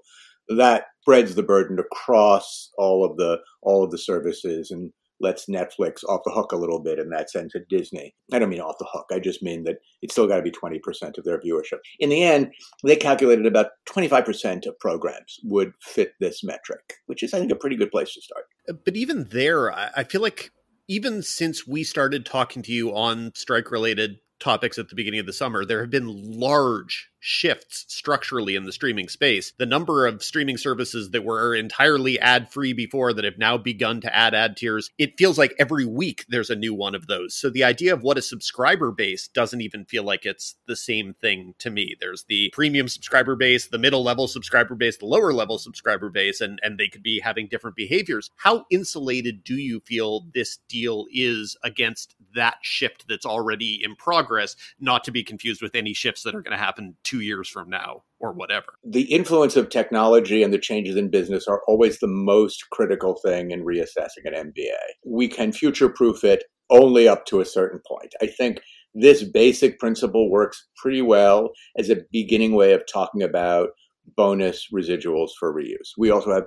that spreads the burden across all of the all of the services and lets Netflix off the hook a little bit in that sense at Disney. I don't mean off the hook. I just mean that it's still got to be 20% of their viewership. In the end, they calculated about 25% of programs would fit this metric, which is, I think, a pretty good place to start. Uh, but even there, I feel like even since we started talking to you on strike related topics at the beginning of the summer, there have been large shifts structurally in the streaming space. The number of streaming services that were entirely ad free before that have now begun to add ad tiers, it feels like every week there's a new one of those. So the idea of what a subscriber base doesn't even feel like it's the same thing to me. There's the premium subscriber base, the middle level subscriber base, the lower level subscriber base, and, and they could be having different behaviors. How insulated do you feel this deal is against that shift that's already in progress? not to be confused with any shifts that are going to happen two years from now or whatever. The influence of technology and the changes in business are always the most critical thing in reassessing an MBA. We can future proof it only up to a certain point. I think this basic principle works pretty well as a beginning way of talking about bonus residuals for reuse. We also have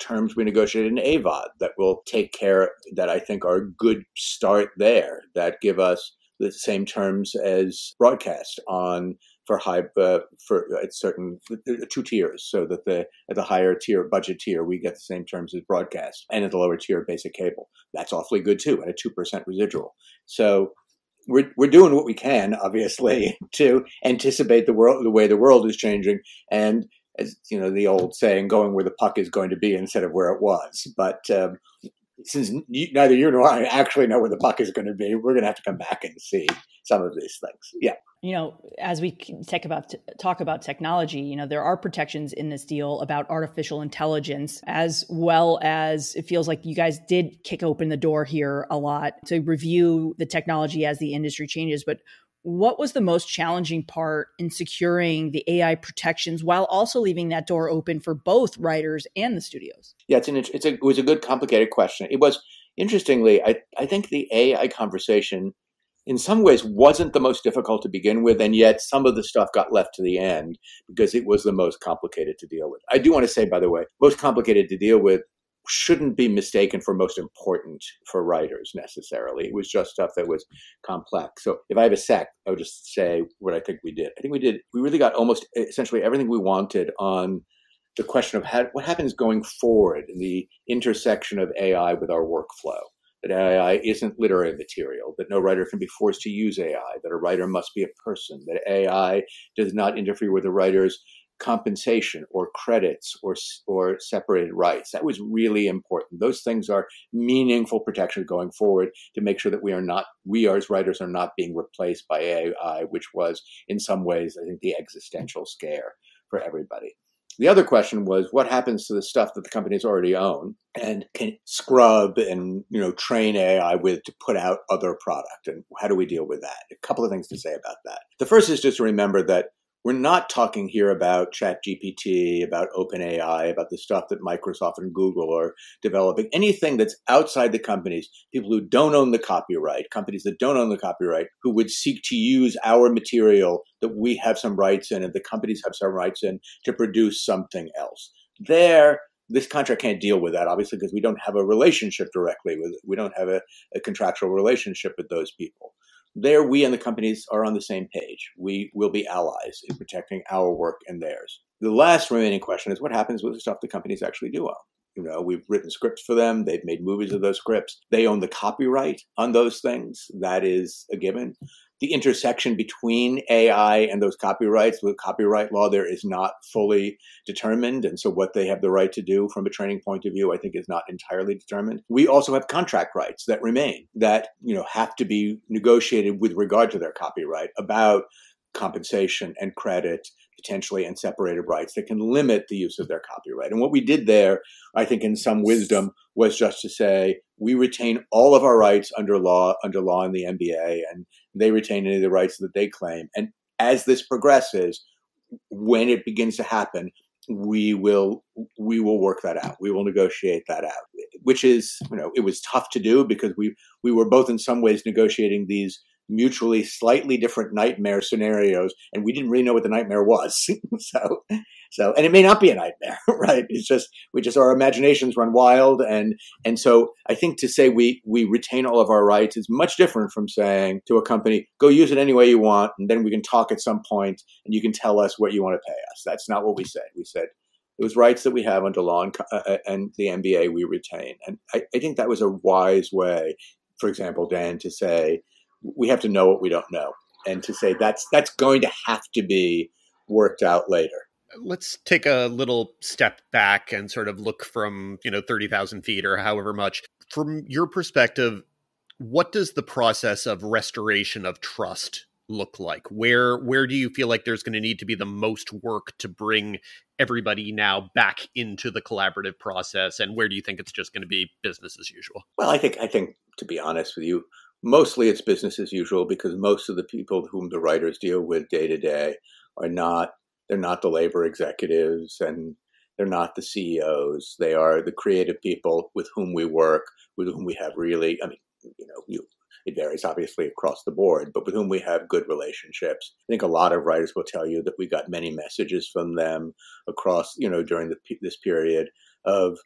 terms we negotiated in AVOD that will take care that I think are a good start there that give us the same terms as broadcast on for high uh, for at certain uh, two tiers so that the at the higher tier budget tier we get the same terms as broadcast and at the lower tier basic cable. That's awfully good too at a 2% residual. So we're, we're doing what we can obviously [laughs] to anticipate the world the way the world is changing and as you know the old saying going where the puck is going to be instead of where it was. But um, since neither you nor I actually know where the puck is going to be, we're going to have to come back and see some of these things. Yeah. You know, as we talk about talk about technology, you know, there are protections in this deal about artificial intelligence, as well as it feels like you guys did kick open the door here a lot to review the technology as the industry changes. But what was the most challenging part in securing the AI protections while also leaving that door open for both writers and the studios? Yeah, it's an it's a, it was a good complicated question. It was interestingly, I I think the AI conversation in some ways wasn't the most difficult to begin with, and yet some of the stuff got left to the end because it was the most complicated to deal with. I do want to say, by the way, most complicated to deal with shouldn't be mistaken for most important for writers necessarily. It was just stuff that was complex. So if I have a sec, I would just say what I think we did. I think we did, we really got almost essentially everything we wanted on the question of how, what happens going forward in the intersection of AI with our workflow. That AI isn't literary material, that no writer can be forced to use AI, that a writer must be a person, that AI does not interfere with the writer's compensation or credits or or separated rights. That was really important. Those things are meaningful protection going forward to make sure that we are not we as writers are not being replaced by AI, which was in some ways I think the existential scare for everybody. The other question was what happens to the stuff that the companies already own and can scrub and you know train AI with to put out other product and how do we deal with that? A couple of things to say about that. The first is just to remember that we're not talking here about ChatGPT, about OpenAI, about the stuff that Microsoft and Google are developing. Anything that's outside the companies, people who don't own the copyright, companies that don't own the copyright, who would seek to use our material that we have some rights in and the companies have some rights in to produce something else. There, this contract can't deal with that, obviously, because we don't have a relationship directly with, we don't have a, a contractual relationship with those people there we and the companies are on the same page. We will be allies in protecting our work and theirs. The last remaining question is what happens with the stuff the companies actually do own? You know, we've written scripts for them. They've made movies of those scripts. They own the copyright on those things. That is a given the intersection between AI and those copyrights with copyright law there is not fully determined. And so what they have the right to do from a training point of view, I think is not entirely determined. We also have contract rights that remain that, you know, have to be negotiated with regard to their copyright about compensation and credit potentially and separated rights that can limit the use of their copyright. And what we did there, I think in some wisdom, was just to say we retain all of our rights under law, under law in the MBA, and they retain any of the rights that they claim. And as this progresses, when it begins to happen, we will we will work that out. We will negotiate that out, which is you know it was tough to do because we we were both in some ways negotiating these mutually slightly different nightmare scenarios, and we didn't really know what the nightmare was. [laughs] so, so, and it may not be a nightmare, [laughs] right? It's just we just our imaginations run wild, and and so I think to say we we retain all of our rights is much different from saying to a company, go use it any way you want, and then we can talk at some point, and you can tell us what you want to pay us. That's not what we said. We said it was rights that we have under law and, uh, uh and the MBA we retain. And I, I, think that was a wise way, for example, Dan, to say, we have to know what we don't know. And to say that's that's going to have to be worked out later. Let's take a little step back and sort of look from you know 30,000 feet or however much. From your perspective what does the process of restoration of trust look like? Where where do you feel like there's going to need to be the most work to bring everybody now back into the collaborative process? And where do you think it's just going to be business as usual? Well i think i think to be honest with you mostly it's business as usual because most of the people whom the writers deal with day to day are not they're not the labor executives and they're not the CEOs. They are the creative people with whom we work, with whom we have really, I mean, you know, you, it varies obviously across the board, but with whom we have good relationships. I think a lot of writers will tell you that we got many messages from them across, you know, during the, this period of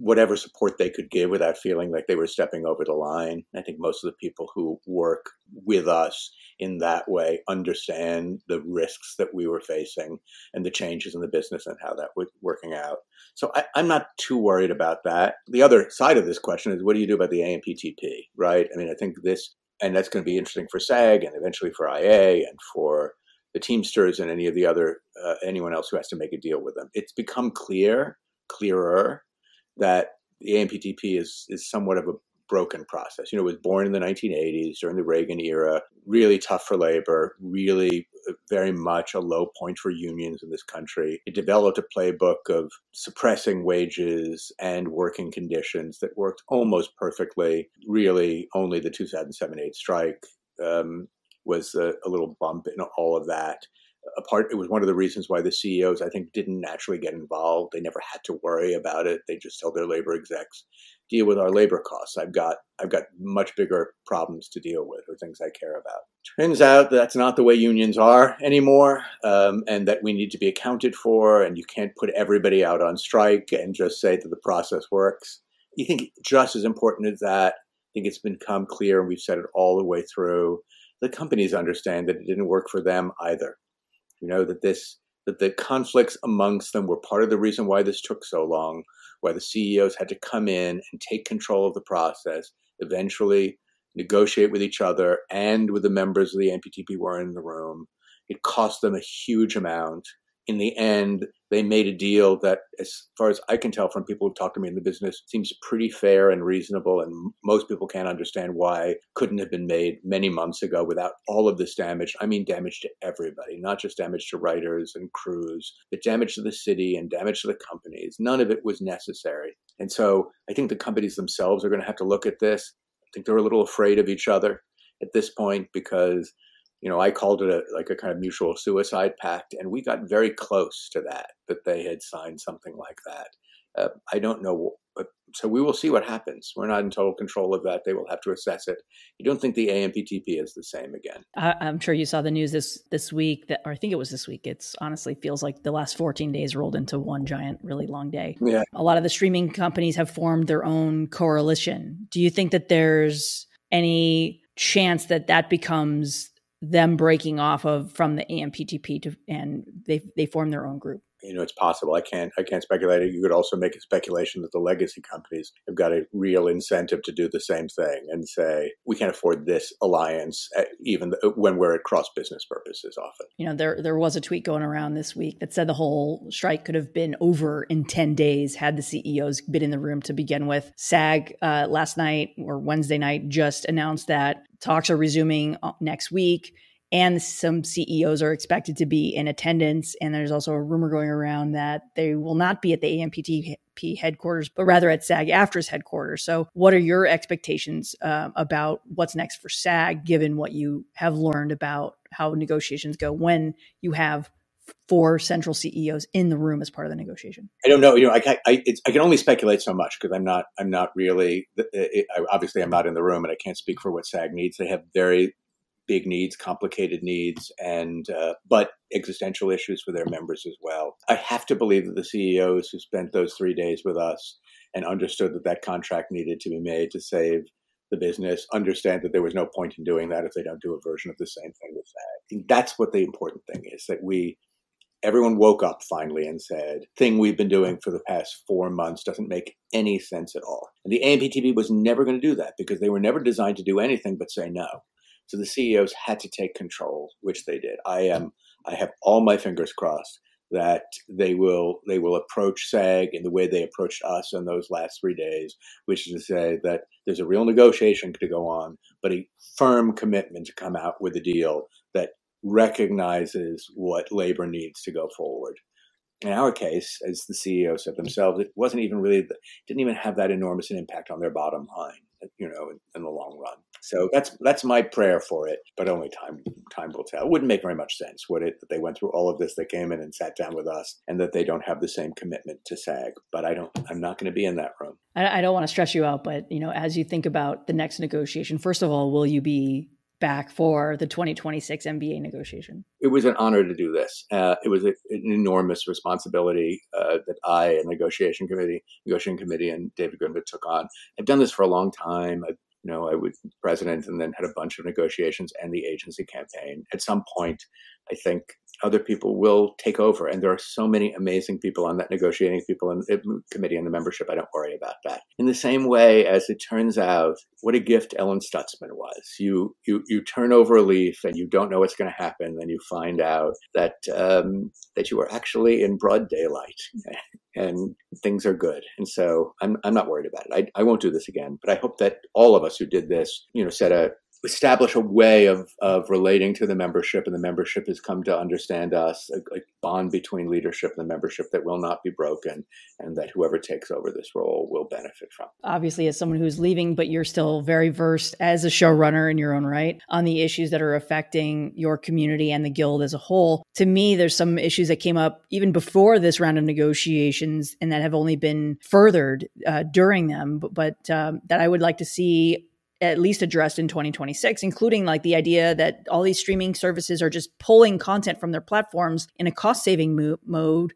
whatever support they could give without feeling like they were stepping over the line. I think most of the people who work with us in that way understand the risks that we were facing and the changes in the business and how that was working out. So I, am not too worried about that. The other side of this question is what do you do about the AMPTP, right? I mean, I think this, and that's going to be interesting for SAG and eventually for IA and for the Teamsters and any of the other, uh, anyone else who has to make a deal with them. It's become clear, clearer that the AMPTP is is somewhat of a broken process. You know, it was born in the 1980s during the Reagan era, really tough for labor, really uh, very much a low point for unions in this country. It developed a playbook of suppressing wages and working conditions that worked almost perfectly. Really, only the 2007 8 strike um, was a, a little bump in all of that a part it was one of the reasons why the CEOs I think didn't naturally get involved. They never had to worry about it. They just tell their labor execs, deal with our labor costs. I've got I've got much bigger problems to deal with or things I care about. Turns out that's not the way unions are anymore, um, and that we need to be accounted for. And you can't put everybody out on strike and just say that the process works. You think just as important as that. I think it's become clear, and we've said it all the way through. The companies understand that it didn't work for them either you know, that this that the conflicts amongst them were part of the reason why this took so long, why the CEOs had to come in and take control of the process, eventually negotiate with each other and with the members of the AMPTP who were in the room. It cost them a huge amount in the end, they made a deal that, as far as I can tell from people who've talked to me in the business, seems pretty fair and reasonable. And most people can't understand why couldn't have been made many months ago without all of this damage. I mean, damage to everybody, not just damage to writers and crews, but damage to the city and damage to the companies. None of it was necessary. And so I think the companies themselves are going to have to look at this. I think they're a little afraid of each other at this point because you know, I called it a, like a kind of mutual suicide pact, and we got very close to that, that they had signed something like that. Uh, I don't know, but so we will see what happens. We're not in total control of that. They will have to assess it. You don't think the AMPTP is the same again? I, am sure you saw the news this this week that, or I think it was this week. It's honestly feels like the last 14 days rolled into one giant, really long day. Yeah, a lot of the streaming companies have formed their own coalition. Do you think that there's any chance that that becomes them breaking off of from the AMPTP to, and they they form their own group you know, it's possible. I can't, I can't speculate. You could also make a speculation that the legacy companies have got a real incentive to do the same thing and say we can't afford this alliance, uh, even when we're at cross business purposes. Often, you know, there there was a tweet going around this week that said the whole strike could have been over in ten days had the CEOs been in the room to begin with. SAG uh, last night or Wednesday night just announced that talks are resuming uh, next week and some CEOs are expected to be in attendance. And there's also a rumor going around that they will not be at the AMPTP headquarters, but rather at SAG AFTRA's headquarters. So, what are your expectations uh, about what's next for SAG, given what you have learned about how negotiations go when you have four central CEOs in the room as part of the negotiation? I don't know. You know, I, I, I can only speculate so much because I'm not I'm not really it, obviously I'm not in the room and I can't speak for what SAG needs. They have very big needs, complicated needs, and uh, but existential issues for their members as well. I have to believe that the CEOs who spent those three days with us and understood that that contract needed to be made to save the business understand that there was no point in doing that if they don't do a version of the same thing with that. That's what the important thing is that we everyone woke up finally and said, thing we've been doing for the past four months doesn't make any sense at all. And the AMPTP was never going to do that because they were never designed to do anything but say no. So the CEOs had to take control, which they did. I am. I have all my fingers crossed that they will they will approach SAG in the way they approached us in those last three days, which is to say that there's a real negotiation to go on, but a firm commitment to come out with a deal that recognizes what labor needs to go forward. In our case, as the CEO said themselves, it wasn't even really didn't even have that enormous an impact on their bottom line, you know, in, in the long run. So that's that's my prayer for it, but only time time will tell. It wouldn't make very much sense, would it? That they went through all of this, they came in and sat down with us, and that they don't have the same commitment to SAG. But I don't. I'm not going to be in that room. I, I don't want to stress you out, but you know, as you think about the next negotiation, first of all, will you be back for the 2026 MBA negotiation? It was an honor to do this. Uh, it was a, an enormous responsibility uh, that I and negotiation committee, negotiating committee, and David Goodman took on. I've done this for a long time. I've you know, I was president and then had a bunch of negotiations and the agency campaign. At some point, I think other people will take over. And there are so many amazing people on that negotiating people and committee and the membership. I don't worry about that. In the same way as it turns out, what a gift Ellen Stutzman was. You you you turn over a leaf and you don't know what's going to happen. Then you find out that um, that you are actually in broad daylight. [laughs] and things are good. And so I'm, I'm not worried about it. I, I won't do this again, but I hope that all of us who did this, you know, set a, establish a way of, of relating to the membership and the membership has come to understand us a, a, bond between leadership and the membership that will not be broken and that whoever takes over this role will benefit from. Obviously as someone who's leaving but you're still very versed as a showrunner in your own right on the issues that are affecting your community and the guild as a whole. To me there's some issues that came up even before this round of negotiations and that have only been furthered uh, during them but, but um, that i would like to see at least addressed in 2026, including like the idea that all these streaming services are just pulling content from their platforms in a cost saving mo- mode.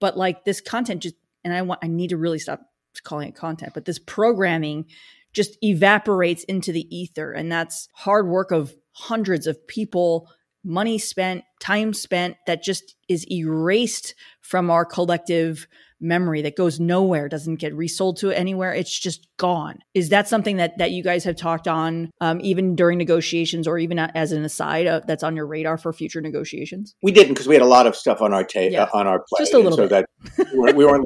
But like this content just, and I want, I need to really stop calling it content, but this programming just evaporates into the ether. And that's hard work of hundreds of people, money spent, time spent that just is erased from our collective memory that goes nowhere, doesn't get resold to anywhere. It's just gone. Is that something that that you guys have talked on, um, even during negotiations, or even as an aside uh, that's on your radar for future negotiations? We didn't because we had a lot of stuff on our tape yeah. uh, on our plate, just a little so bit. That we weren't.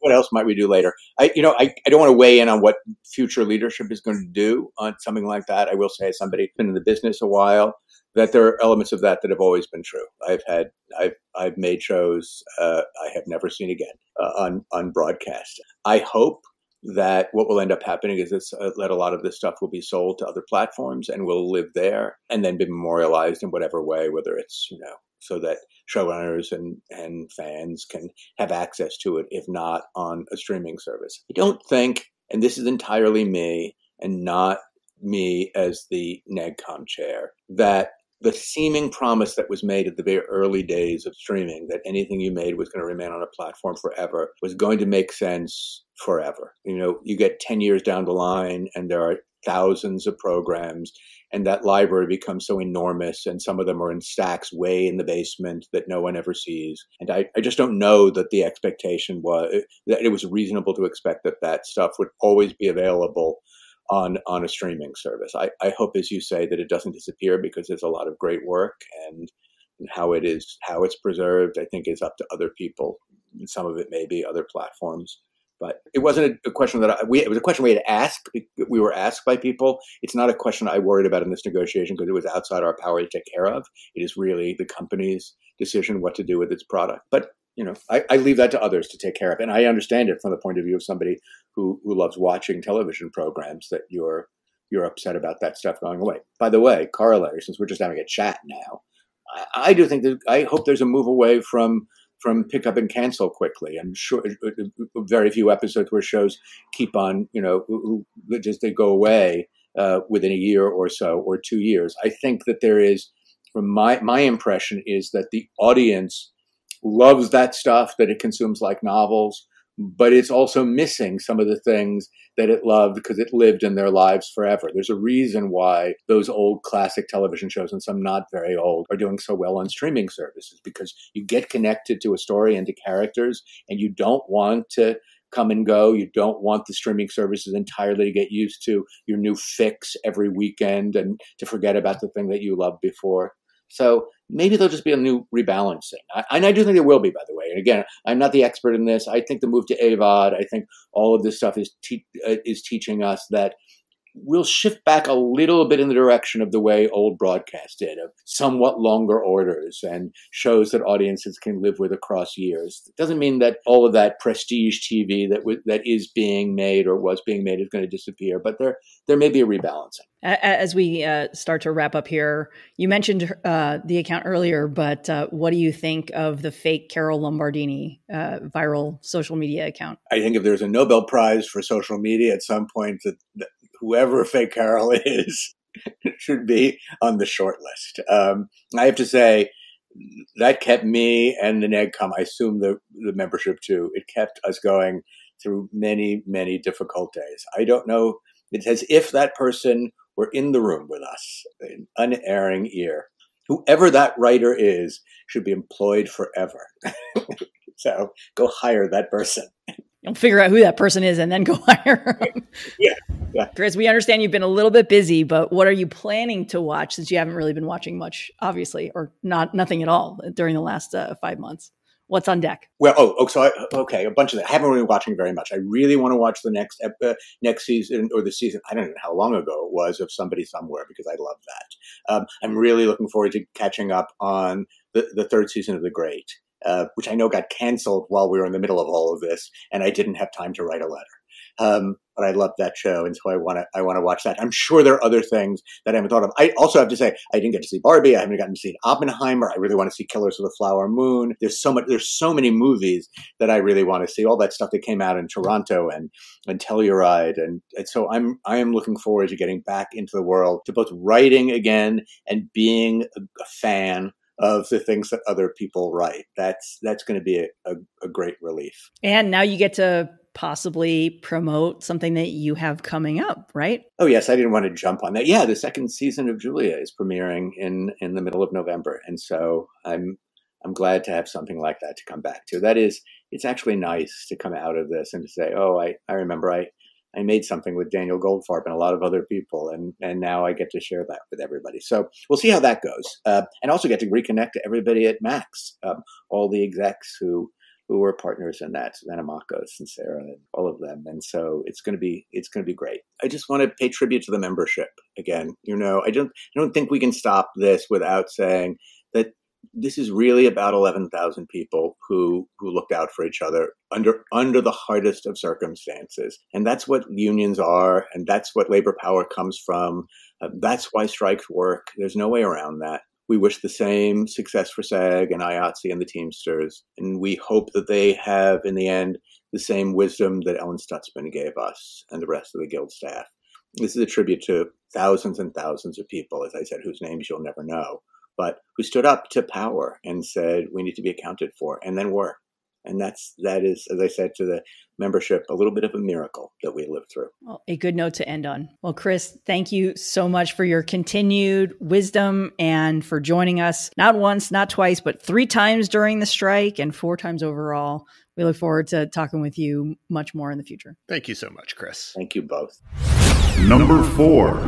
what else might we do later? I, you know, I, I don't want to weigh in on what future leadership is going to do on something like that. I will say, as somebody who's been in the business a while, that there are elements of that that have always been true. I've had I've I've made shows uh, I have never seen again uh, on on broadcast. I hope that what will end up happening is this, uh, that a lot of this stuff will be sold to other platforms and will live there and then be memorialized in whatever way, whether it's you know so that showrunners and and fans can have access to it, if not on a streaming service. I don't think, and this is entirely me and not me as the NEGCOM chair, that the seeming promise that was made at the very early days of streaming that anything you made was going to remain on a platform forever was going to make sense forever. You know, you get 10 years down the line and there are thousands of programs and that library becomes so enormous and some of them are in stacks way in the basement that no one ever sees and i, I just don't know that the expectation was that it was reasonable to expect that that stuff would always be available on on a streaming service. I, I hope, as you say, that it doesn't disappear because there's a lot of great work and, and how it is how it's preserved. I think is up to other people. Some of it may be other platforms, but it wasn't a, question that I, we. It was a question we had asked. We were asked by people. It's not a question I worried about in this negotiation because it was outside our power to take care of. It is really the company's decision what to do with its product. But you know, I, I, leave that to others to take care of. And I understand it from the point of view of somebody who, who loves watching television programs that you're you're upset about that stuff going away. By the way, corollary, since we're just having a chat now, I, I do think that I hope there's a move away from from pick up and cancel quickly. I'm sure uh, uh, very few episodes where shows keep on, you know, just they go away uh, within a year or so or two years. I think that there is, from my my impression, is that the audience loves that stuff that it consumes like novels, but it's also missing some of the things that it loved because it lived in their lives forever. There's a reason why those old classic television shows and some not very old are doing so well on streaming services because you get connected to a story and to characters and you don't want to come and go. You don't want the streaming services entirely to get used to your new fix every weekend and to forget about the thing that you loved before. So maybe there'll just be a new rebalancing. I, and I do think there will be, by the way. And again, I'm not the expert in this. I think the move to AVOD, I think all of this stuff is te- uh, is teaching us that we'll shift back a little bit in the direction of the way old broadcast did, of somewhat longer orders and shows that audiences can live with across years. It doesn't mean that all of that prestige TV that w- that is being made or was being made is going to disappear, but there there may be a rebalancing. As we uh, start to wrap up here, you mentioned uh, the account earlier, but uh, what do you think of the fake Carol Lombardini uh, viral social media account? I think if there's a Nobel Prize for social media at some point, that, that whoever [laughs] fake Carol is should be on the short list. Um, I have to say that kept me and the NEGCOM, I assume the, the membership too, it kept us going through many, many difficult days. I don't know. It's as if that person were in the room with us, an unerring ear. Whoever that writer is should be employed forever. [laughs] so go hire that person. You'll figure out who that person is and then go [laughs] hire them. Yeah. Yeah. Chris, we understand you've been a little bit busy, but what are you planning to watch since you haven't really been watching much, obviously, or not nothing at all during the last uh, five months? What's on deck? Well, oh, oh so I, okay, a bunch of that. I haven't really been watching very much. I really want to watch the next uh, next season or the season. I don't know how long ago it was of Somebody Somewhere because I love that. Um, I'm really looking forward to catching up on the, the third season of The Great. Uh, which I know got canceled while we were in the middle of all of this, and I didn't have time to write a letter. Um, but I love that show, and so I want to I want to watch that. I'm sure there are other things that I haven't thought of. I also have to say I didn't get to see Barbie. I haven't gotten to see Oppenheimer. I really want to see Killers of the Flower Moon. There's so much. There's so many movies that I really want to see. All that stuff that came out in Toronto and and Telluride, and, and so I'm I am looking forward to getting back into the world to both writing again and being a, a fan of the things that other people write. That's that's going to be a, a, a, great relief. And now you get to possibly promote something that you have coming up, right? Oh yes, I didn't want to jump on that. Yeah, the second season of Julia is premiering in in the middle of November, and so I'm I'm glad to have something like that to come back to. That is, it's actually nice to come out of this and to say, oh, I I remember I I made something with Daniel Goldfarb and a lot of other people, and and now I get to share that with everybody. So we'll see how that goes, uh, and also get to reconnect to everybody at Max, um, all the execs who who were partners in that, Makos and Sarah and all of them. And so it's going to be it's going to be great. I just want to pay tribute to the membership again. You know, I don't I don't think we can stop this without saying that this is really about 11,000 people who who looked out for each other under under the hardest of circumstances. And that's what unions are and that's what labor power comes from. Uh, that's why strikes work. There's no way around that. We wish the same success for SAG and IATSE and the Teamsters and we hope that they have in the end the same wisdom that Ellen Stutzman gave us and the rest of the guild staff. This is a tribute to thousands and thousands of people as i said whose names you'll never know but who stood up to power and said we need to be accounted for, and then were. And that's that is, as I said to the membership, a little bit of a miracle that we lived through. Well, a good note to end on. Well, Chris, thank you so much for your continued wisdom and for joining us not once, not twice, but three times during the strike and four times overall. We look forward to talking with you much more in the future. Thank you so much, Chris. Thank you both. Number four.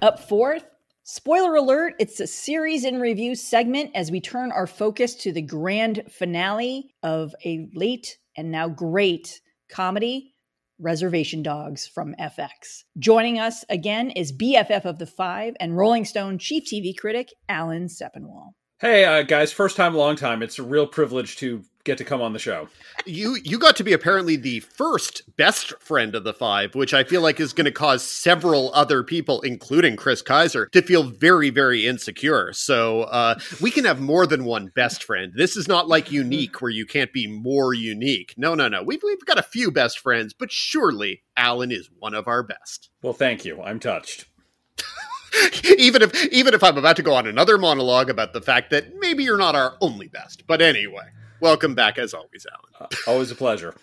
Up fourth, Spoiler alert, it's a series in review segment as we turn our focus to the grand finale of a late and now great comedy, Reservation Dogs from FX. Joining us again is BFF of the Five and Rolling Stone chief TV critic Alan Sepinwall. Hey uh, guys, first time, long time. It's a real privilege to get to come on the show. You you got to be apparently the first best friend of the five, which I feel like is going to cause several other people, including Chris Keyser, to feel very very insecure. So uh, we can have more than one best friend. This is not like unique where you can't be more unique. No no no. We've we've got a few best friends, but surely Alan is one of our best. Well, thank you. I'm touched. [laughs] even if even if I'm about to go on another monologue about the fact that maybe you're not our only best. But anyway, welcome back as always, Alan. Uh, always a pleasure.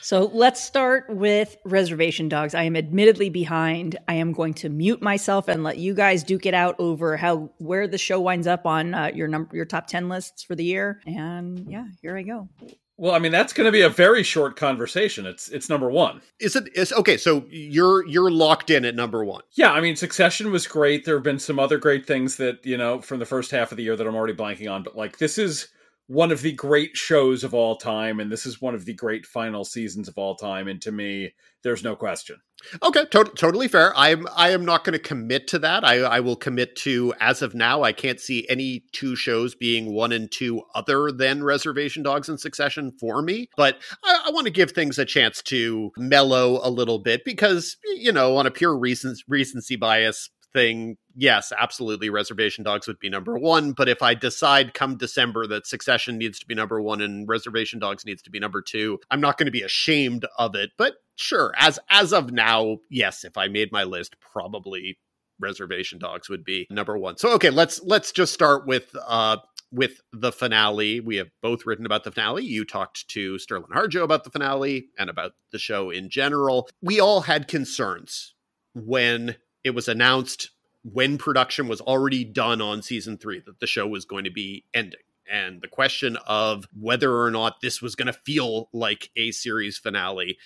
So let's start with reservation dogs. I am admittedly behind. I am going to mute myself and let you guys duke it out over how where the show winds up on uh, your number your top 10 lists for the year. And yeah, here I go. Well, I mean that's going to be a very short conversation. It's it's number one. Is it? Is okay. So you're you're locked in at number one. Yeah, I mean Succession was great. There have been some other great things that you know from the first half of the year that I'm already blanking on. But like this is one of the great shows of all time, and this is one of the great final seasons of all time. And to me, there's no question. Okay, to- totally fair. I'm I am not going to commit to that. I, I will commit to as of now. I can't see any two shows being one and two other than Reservation Dogs and Succession for me. But I, I want to give things a chance to mellow a little bit because you know on a pure recency bias thing, yes, absolutely, Reservation Dogs would be number one. But if I decide come December that Succession needs to be number one and Reservation Dogs needs to be number two, I'm not going to be ashamed of it. But sure, as as of now, yes, if I made my list, probably Reservation Dogs would be number one. So okay, let's let's just start with uh with the finale. We have both written about the finale. You talked to Sterling Harjo about the finale and about the show in general. We all had concerns when it was announced when production was already done on season three that the show was going to be ending. And the question of whether or not this was going to feel like a series finale,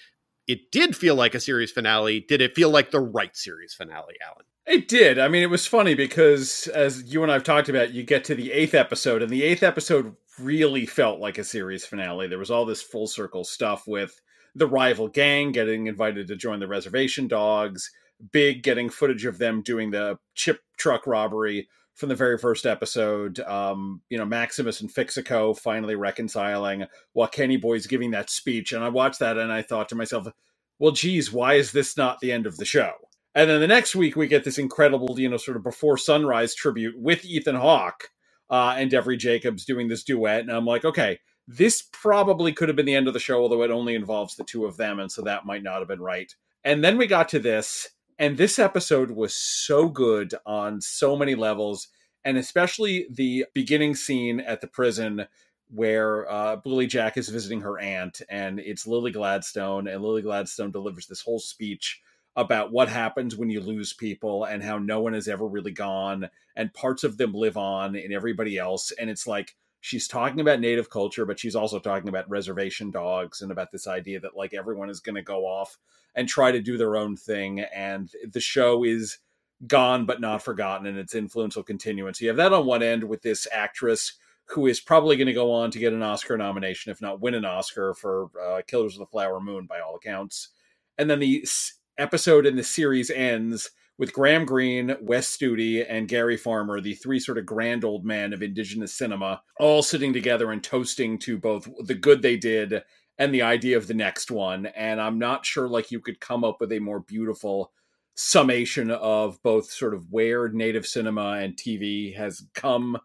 it did feel like a series finale. Did it feel like the right series finale, Alan? It did. I mean, it was funny because, as you and I've talked about, you get to the eighth episode, and the eighth episode really felt like a series finale. There was all this full circle stuff with the rival gang getting invited to join the reservation dogs Big getting footage of them doing the chip truck robbery from the very first episode. Um, you know, Maximus and Fixico finally reconciling while Kenny Boy's giving that speech. And I watched that and I thought to myself, well, geez, why is this not the end of the show? And then the next week we get this incredible, you know, sort of before sunrise tribute with Ethan Hawke uh, and Devery Jacobs doing this duet. And I'm like, okay, this probably could have been the end of the show, although it only involves the two of them. And so that might not have been right. And then we got to this, and this episode was so good on so many levels, and especially the beginning scene at the prison where uh, Willie Jack is visiting her aunt, and it's Lily Gladstone, and Lily Gladstone delivers this whole speech about what happens when you lose people and how no one has ever really gone, and parts of them live on in everybody else. And it's like she's talking about native culture, but she's also talking about reservation dogs and about this idea that like everyone is going to go off and try to do their own thing. And the show is gone but not forgotten, and its influence will continue. And so you have that on one end with this actress who is probably going to go on to get an Oscar nomination, if not win an Oscar for uh, Killers of the Flower Moon, by all accounts. And then the episode in the series ends with Graham Greene, Wes Studi, and Gary Farmer, the three sort of grand old men of Indigenous cinema, all sitting together and toasting to both the good they did and the idea of the next one. And I'm not sure like you could come up with a more beautiful summation of both sort of where native cinema and TV has come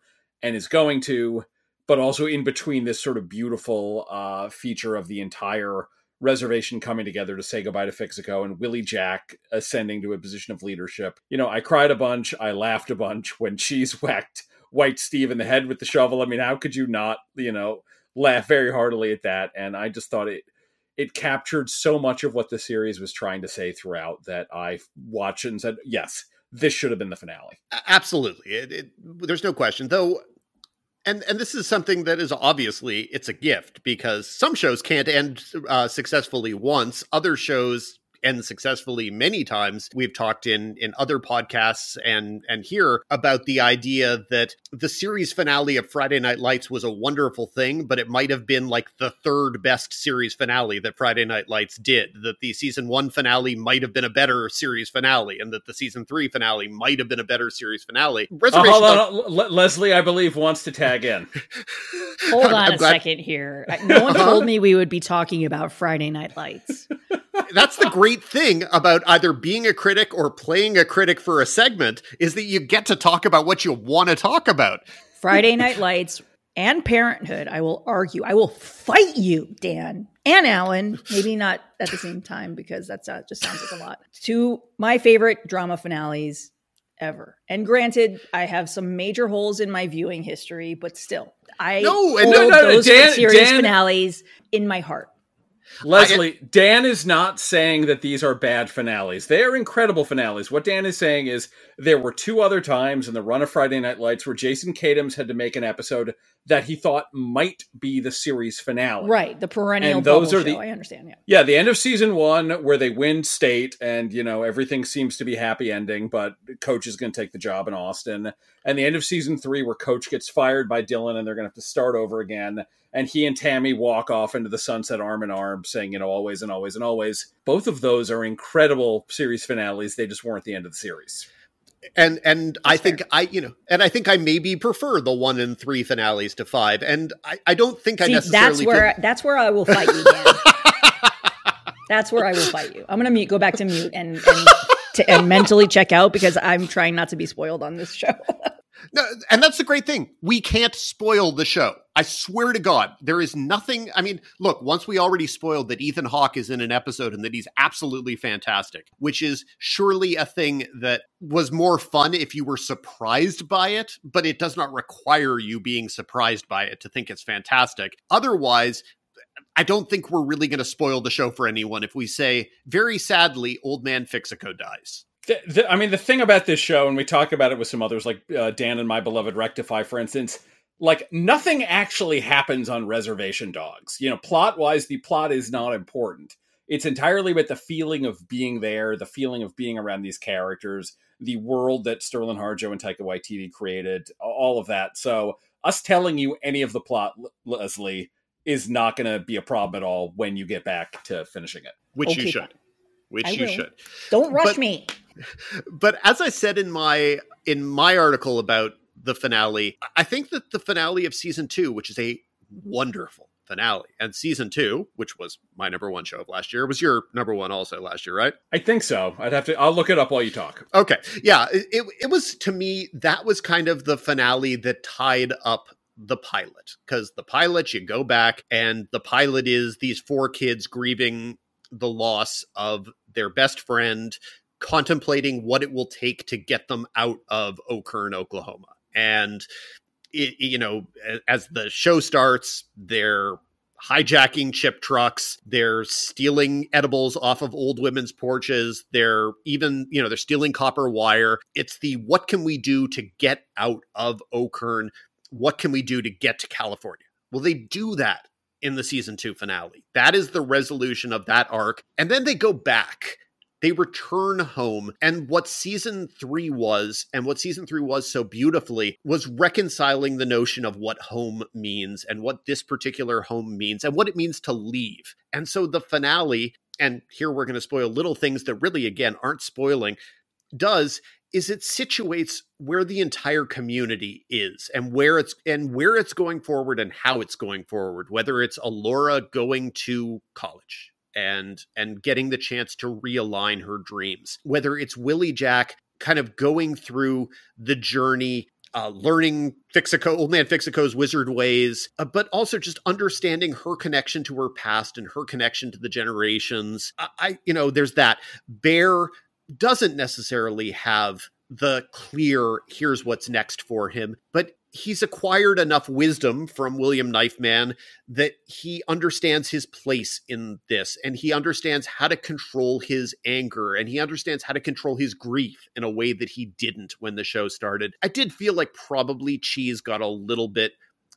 and is going to, but also in between this sort of beautiful uh, feature of the entire reservation coming together to say goodbye to Fixico and Willie Jack ascending to a position of leadership. You know, I cried a bunch, I laughed a bunch [laughs] when Cheese whacked White Steve in the head with the shovel. I mean, how could you not, you know, laugh very heartily at that? And I just thought it it captured so much of what the series was trying to say throughout that I watched and said, yes, this should have been the finale. Absolutely. It, it, there's no question. Though and and this is something that is obviously it's a gift because some shows can't end uh, successfully once. Other shows and successfully many times. We've talked in in other podcasts and and here about the idea that the series finale of Friday Night Lights was a wonderful thing, but it might have been like the third best series finale that Friday Night Lights did. That the season one finale might have been a better series finale, and that the season three finale might have been a better series finale. Reservation. Uh, hold on, Lesley, I believe wants to tag in. [laughs] hold on I'm a glad- second here. No one told me we would be talking about Friday Night Lights. [laughs] That's the great thing about either being a critic or playing a critic for a segment is that you get to talk about what you want to talk about. Friday Night [laughs] Lights and Parenthood, I will argue. I will fight you, Dan and Alan. Maybe not at the same time because that uh, just sounds like a lot. Two my favorite drama finales ever. And granted, I have some major holes in my viewing history, but still, I no, hold no, no, no, those Dan, series Dan, finales in my heart. Lesley, Dan is not saying that these are bad finales. They are incredible finales. What Dan is saying is there were two other times in the run of Friday Night Lights where Jason Katims had to make an episode that he thought might be the series finale. Right, the perennial And those are the- I understand. Yeah. Yeah, the end of season one where they win state and you know everything seems to be happy ending, but coach is going to take the job in Austin. And the end of season three where coach gets fired by Dylan and they're going to have to start over again. And he and Tammy walk off into the sunset arm in arm, saying you know always and always and always. Both of those are incredible series finales. They just weren't the end of the series. And and I think I you know and I think I maybe prefer the one and three finales to five, and I, I don't think I necessarily that's where feel- that's where I will fight you, [laughs] that's where I will fight you. I'm gonna mute, go back to mute, and and, to, and mentally check out because I'm trying not to be spoiled on this show. [laughs] No, and that's the great thing. We can't spoil the show. I swear to God, there is nothing. I mean, look, once we already spoiled that Ethan Hawke is in an episode and that he's absolutely fantastic, which is surely a thing that was more fun if you were surprised by it, but it does not require you being surprised by it to think it's fantastic. Otherwise, I don't think we're really going to spoil the show for anyone if we say, very sadly, Old Man Fixico dies. The, the, I mean, the thing about this show, and we talk about it with some others, like uh, Dan and my beloved Rectify, for instance, like nothing actually happens on Reservation Dogs. You know, plot wise, the plot is not important. It's entirely about the feeling of being there, the feeling of being around these characters, the world that Sterling Harjo and Taika Waititi created, all of that. So, us telling you any of the plot, Lesley, is not going to be a problem at all when you get back to finishing it. Which Okay, you should. fine. Which I you will. should. Don't rush But- me. But as I said in my in my article about the finale, I think that the finale of season two, which is a wonderful finale, and season two, which was my number one show of last year, was your number one also last year, right? I think so. I'd have to. I'll look it up while you talk. Okay, yeah, it, it, was to me that was kind of the finale that tied up the pilot because the pilot you go back and the pilot is these four kids grieving the loss of their best friend contemplating what it will take to get them out of Okern, Oklahoma. And it, you know, as the show starts, they're hijacking chip trucks, they're stealing edibles off of old women's porches, they're even, you know, they're stealing copper wire. It's the what can we do to get out of Okern? What can we do to get to California? Well, they do that in the season 2 finale. That is the resolution of that arc. And then they go back they return home and what season 3 was and what season 3 was so beautifully was reconciling the notion of what home means and what this particular home means and what it means to leave. And so the finale and here we're going to spoil little things that really again aren't spoiling does is it situates where the entire community is and where it's and where it's going forward and how it's going forward whether it's Elora going to college and and getting the chance to realign her dreams whether it's willie jack kind of going through the journey uh, learning Fixico, old man Fixico's wizard ways, uh, but also just understanding her connection to her past and her connection to the generations. I, I, you know, there's that. Bear doesn't necessarily have the clear here's what's next for him, but he's acquired enough wisdom from William Knifeman that he understands his place in this and he understands how to control his anger and he understands how to control his grief in a way that he didn't when the show started. I did feel like probably Cheese got a little bit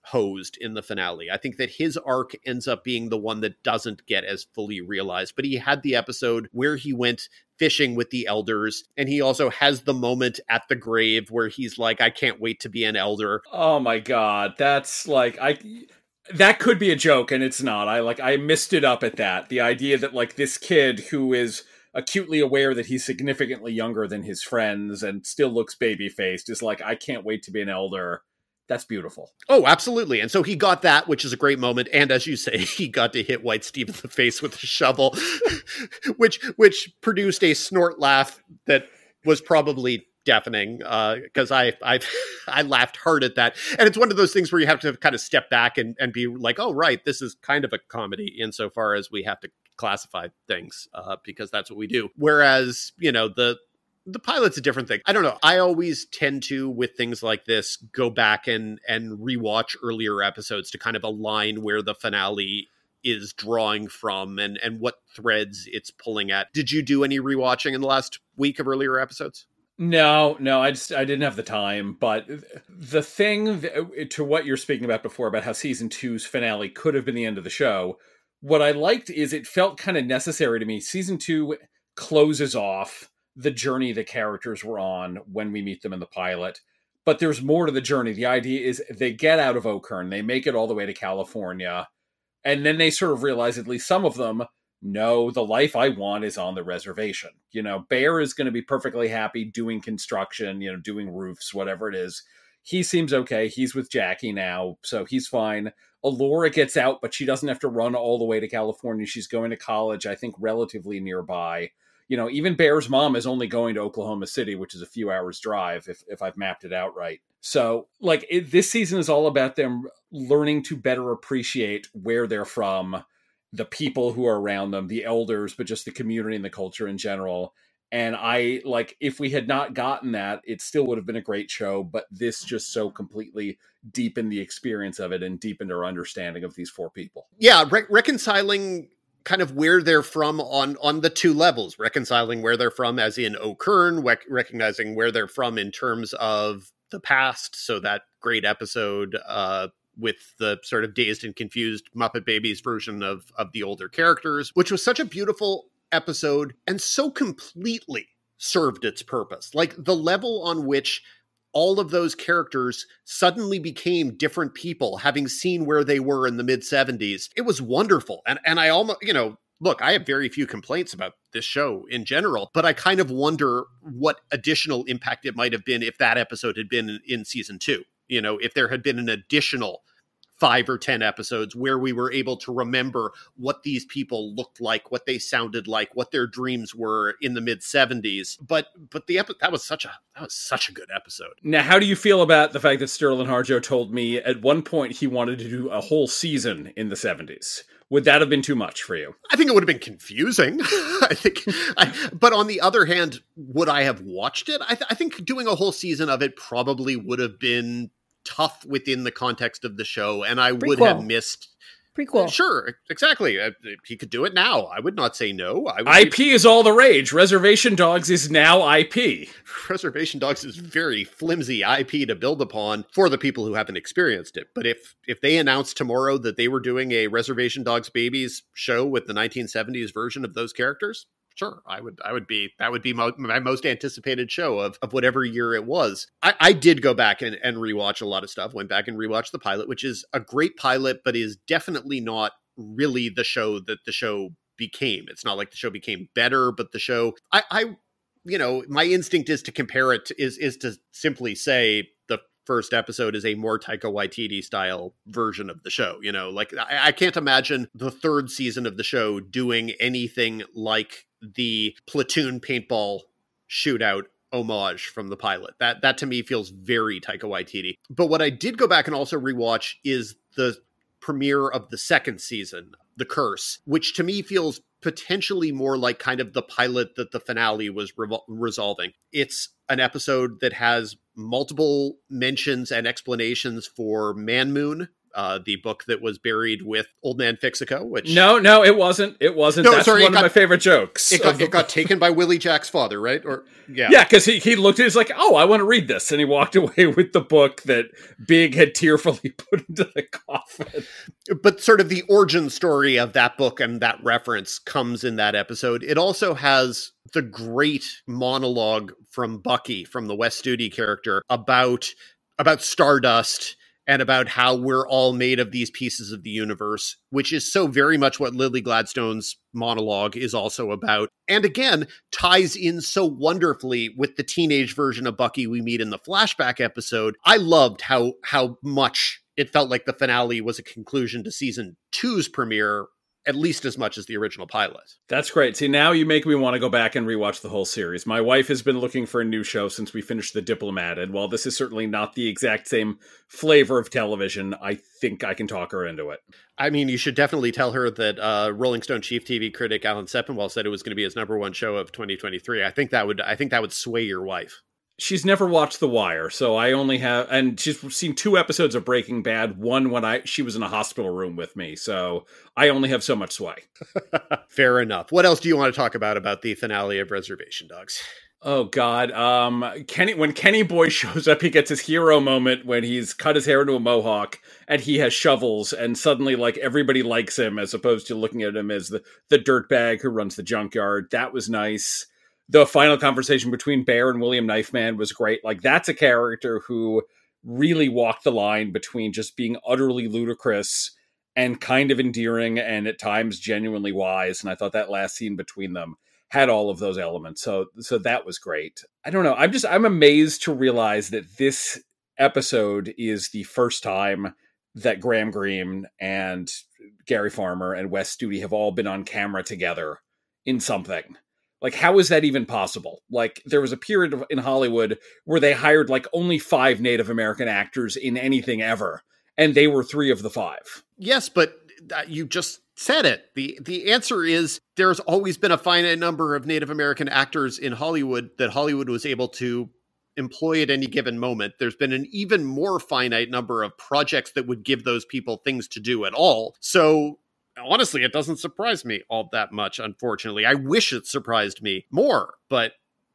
hosed in the finale. I think that his arc ends up being the one that doesn't get as fully realized, but he had the episode where he went fishing with the elders and he also has the moment at the grave where he's like I can't wait to be an elder. Oh my god, that's like I that could be a joke and it's not. I like I missed it up at that. The idea that like this kid who is acutely aware that he's significantly younger than his friends and still looks baby faced is like I can't wait to be an elder. That's beautiful. Oh, absolutely. And so he got that, which is a great moment. And as you say, [laughs] he got to hit White Steve in the face with a shovel, [laughs] which which produced a snort laugh that was probably deafening because I I [laughs] I laughed hard at that. And it's one of those things where you have to kind of step back and, and be like, oh right, this is kind of a comedy insofar as we have to classify things uh, because that's what we do. Whereas, you know, the the pilot's a different thing. I don't know. I always tend to, with things like this, go back and and rewatch earlier episodes to kind of align where the finale is drawing from and and what threads it's pulling at. Did you do any rewatching in the last week of earlier episodes? No, no, I just I didn't have the time. But the thing that, to what you're speaking about before about how season two's finale could have been the end of the show. What I liked is it felt kind of necessary to me. Season two closes off the journey the characters were on when we meet them in the pilot. But there's more to the journey. The idea is they get out of Okern, they make it all the way to California, and then they sort of realize, at least some of them, no, the life I want is on the reservation. You know, Bear is going to be perfectly happy doing construction, you know, doing roofs, whatever it is. He seems okay. He's with Jackie now, so he's fine. Elora gets out, but she doesn't have to run all the way to California. She's going to college, I think, relatively nearby. You know, even Bear's mom is only going to Oklahoma City, which is a few hours drive if, if I've mapped it out right. So, like, it, this season is all about them learning to better appreciate where they're from the people who are around them, the elders, but just the community and the culture in general. And I like if we had not gotten that, it still would have been a great show, but this just so completely deepened the experience of it and deepened our understanding of these four people. Yeah, re- reconciling kind of where they're from on on the two levels, reconciling where they're from as in Okern rec- recognizing where they're from in terms of the past. So that great episode uh with the sort of dazed and confused Muppet Babies version of of the older characters, which was such a beautiful episode and so completely served its purpose. Like the level on which all of those characters suddenly became different people having seen where they were in the mid 70s. It was wonderful. And and I almost, you know, look, I have very few complaints about this show in general, but I kind of wonder what additional impact it might have been if that episode had been in, in season 2 you know, if there had been an additional five or 10 episodes where we were able to remember what these people looked like, what they sounded like, what their dreams were in the mid 70s. But, but the epi- that was such a, that was such a good episode. Now, how do you feel about the fact that Sterling Harjo told me at one point he wanted to do a whole season in the 70s? Would that have been too much for you? I think it would have been confusing. [laughs] I think, I, but on the other hand, would I have watched it? I, th- I think doing a whole season of it probably would have been tough within the context of the show, and I Prequel. would have missed. Prequel. Sure, exactly. Uh, he could do it now. I would not say no. IP be... is all the rage. Reservation Dogs is now IP. [laughs] Reservation Dogs is very flimsy IP to build upon for the people who haven't experienced it. But if if they announced tomorrow that they were doing a Reservation Dogs Babies show with the 1970s version of those characters, sure i would i would be that would be my, my most anticipated show of, of whatever year it was. I, I did go back and, and rewatch a lot of stuff went back and rewatched the pilot which is a great pilot but is definitely not really the show that the show became. It's not like the show became better but the show i i you know my instinct is to compare it to, is is to simply say first episode is a more Taika Waititi style version of the show. You know, like I, I, can't imagine the third season of the show doing anything like the platoon paintball shootout homage from the pilot. That that to me feels very Taika Waititi. But what I did go back and also rewatch is the premiere of the second season, The Curse, which to me feels potentially more like kind of the pilot that the finale was resolving. It's an episode that has multiple mentions and explanations for Man Moon, uh, the book that was buried with Old Man Fixico. Which no, no, it wasn't. It wasn't. No, That's sorry, one got, of my favorite jokes. It got, it got taken by Willie Jack's father, right? Or yeah, yeah, because he he looked at it, he's like, oh, I want to read this, and he walked [laughs] away with the book that Big had tearfully [laughs] put into the coffin. But sort of the origin story of that book and that reference comes in that episode. It also has the great monologue from Bucky, from the Wes Studi character, about about Stardust and about how we're all made of these pieces of the universe, which is so very much what Lily Gladstone's monologue is also about. And again, ties in so wonderfully with the teenage version of Bucky we meet in the flashback episode. I loved how how much it felt like the finale was a conclusion to season two's premiere at least as much as the original pilot. That's great. See, now you make me want to go back and rewatch the whole series. My wife has been looking for a new show since we finished The Diplomat, and while this is certainly not the exact same flavor of television, I think I can talk her into it. I mean, you should definitely tell her that uh, Rolling Stone chief TV critic Alan Sepinwall said it was going to be his number one show of 2023. I think that would I think that would sway your wife she's never watched The Wire, so I only have, and she's seen two episodes of Breaking Bad. One when I she was in a hospital room with me, so I only have so much sway. [laughs] Fair enough. What else do you want to talk about about the finale of Reservation Dogs? Oh God, um, Kenny. When Kenny Boy [laughs] shows up, he gets his hero moment when he's cut his hair into a mohawk and he has shovels, and suddenly, like everybody likes him as opposed to looking at him as the the dirtbag who runs the junkyard. That was nice. The final conversation between Bear and William Knifeman was great. Like that's a character who really walked the line between just being utterly ludicrous and kind of endearing, and at times genuinely wise. And I thought that last scene between them had all of those elements. So so that was great. I don't know. I'm just I'm amazed to realize that this episode is the first time that Graham Greene and Gary Farmer and Wes Studi have all been on camera together in something. Like, how is that even possible? Like, there was a period of, in Hollywood where they hired like only five Native American actors in anything ever, and they were three of the five. Yes, but uh, you just said it. The the answer is there's always been a finite number of Native American actors in Hollywood that Hollywood was able to employ at any given moment. There's been an even more finite number of projects that would give those people things to do at all. So honestly, it doesn't surprise me all that much, unfortunately. I wish it surprised me more, but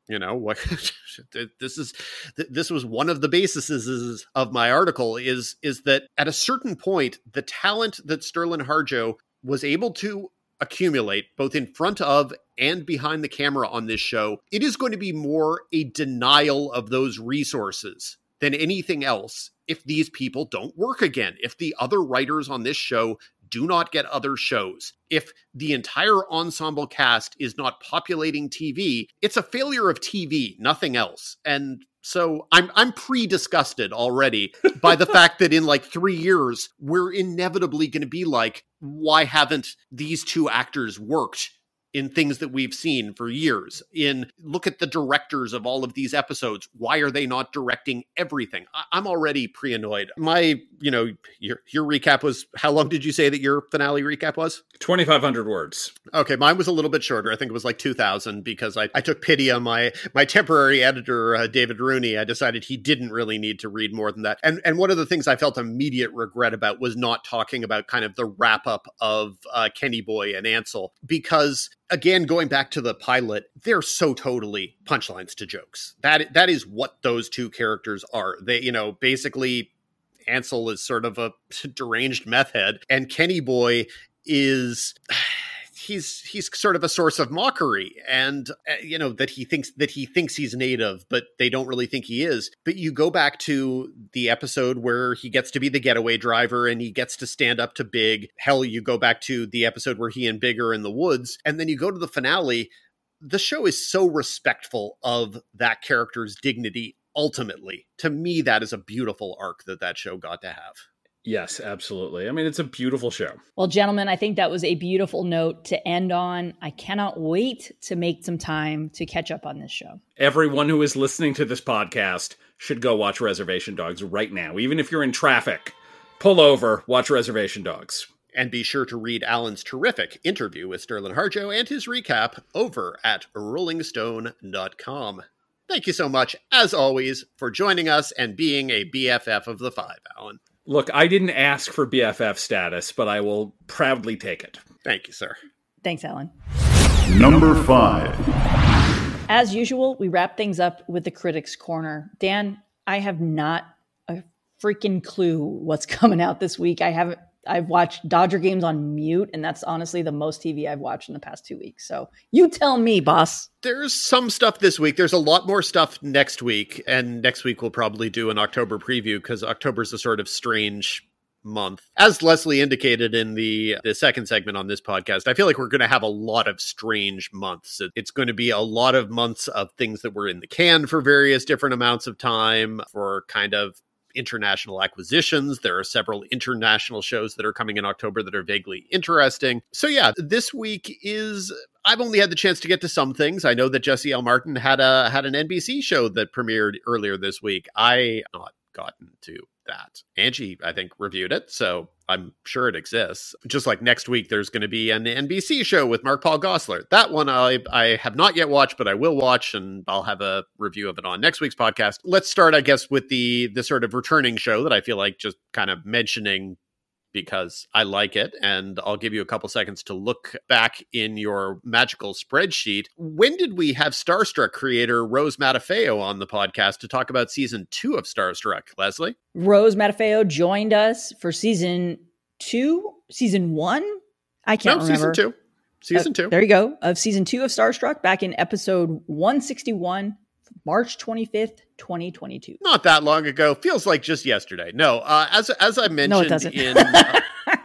you know what [laughs] this is this was one of the bases of my article is is that at a certain point the talent that sterling harjo was able to accumulate both in front of and behind the camera on this show, it is going to be more a denial of those resources than anything else if these people don't work again. If the other writers on this show do not get other shows. If the entire ensemble cast is not populating TV, it's a failure of TV, nothing else. And so I'm I'm pre-disgusted already [laughs] by the fact that in like 3 years we're inevitably going to be like why haven't these two actors worked in things that we've seen for years. In look at the directors of all of these episodes. Why are they not directing everything? I- am already pre annoyed. My, you know, your your recap was how long did you say that your finale recap was? 2,500 words. Okay, mine was a little bit shorter. I think it was like 2,000 because I, I took pity on my my temporary editor, uh, David Rooney. I decided he didn't really need to read more than that. And and one of the things I felt immediate regret about was not talking about kind of the wrap up of uh, Kenny Boy and Ansel because again going back to the pilot they're so totally punchlines to jokes. That that is what those two characters are. They you know basically ansel is sort of a [laughs] deranged meth head and kenny boy is he's he's sort of a source of mockery and uh, you know that he thinks that he thinks he's native but they don't really think he is. But you go back to the episode where he gets to be the getaway driver and he gets to stand up to big. Hell you go back to the episode where he and big are in the woods and then you go to the finale. The show is so respectful of that character's dignity ultimately. To me that is a beautiful arc that that show got to have Yes, absolutely. I mean, it's a beautiful show. Well, gentlemen, I think that was a beautiful note to end on. I cannot wait to make some time to catch up on this show. Everyone who is listening to this podcast should go watch Reservation Dogs right now. Even if you're in traffic, pull over, watch Reservation Dogs. And be sure to read Alan's terrific interview with Sterling Harjo and his recap over at rollingstone.com. Thank you so much, as always, for joining us and being a BFF of the five, Alan. Look, I didn't ask for BFF status, but I will proudly take it. Thank you, sir. Thanks, Alan. Number five. As usual, we wrap things up with the Critics Corner. Dan, I have not a freaking clue what's [laughs] coming out this week. I haven't I've watched Dodger games on mute, and that's honestly the most TV I've watched in the past two weeks. So you tell me, boss. There's some stuff this week. There's a lot more stuff next week, and next week we'll probably do an October preview because October's a sort of strange month. As Lesley indicated in the the second segment on this podcast, I feel like we're going to have a lot of strange months. It's going to be a lot of months of things that were in the can for various different amounts of time for kind of international acquisitions. There are several international shows that are coming in October that are vaguely interesting. So yeah, this week is I've only had the chance to get to some things. I know that Jesse L. Martin had a had an NBC show that premiered earlier this week. I not gotten to that. Angie, I think, reviewed it, so I'm sure it exists. Just like next week, there's going to be an NBC show with Mark Paul Gosselaar. That one I I have not yet watched, but I will watch, and I'll have a review of it on next week's podcast. Let's start, I guess, with the the sort of returning show that I feel like just kind of mentioning because I like it. And I'll give you a couple seconds to look back in your magical spreadsheet. When did we have Starstruck creator Rose Matafeo on the podcast to talk about season two of Starstruck, Lesley? Rose Matafeo joined us for season two, season one. I can't no, remember. Season two. Season Uh, two. There you go. Of season two of Starstruck back in episode 161, March 25th, 2022. Not that long ago. Feels like just yesterday. No, uh, as as I mentioned no, it doesn't. in. [laughs] Uh,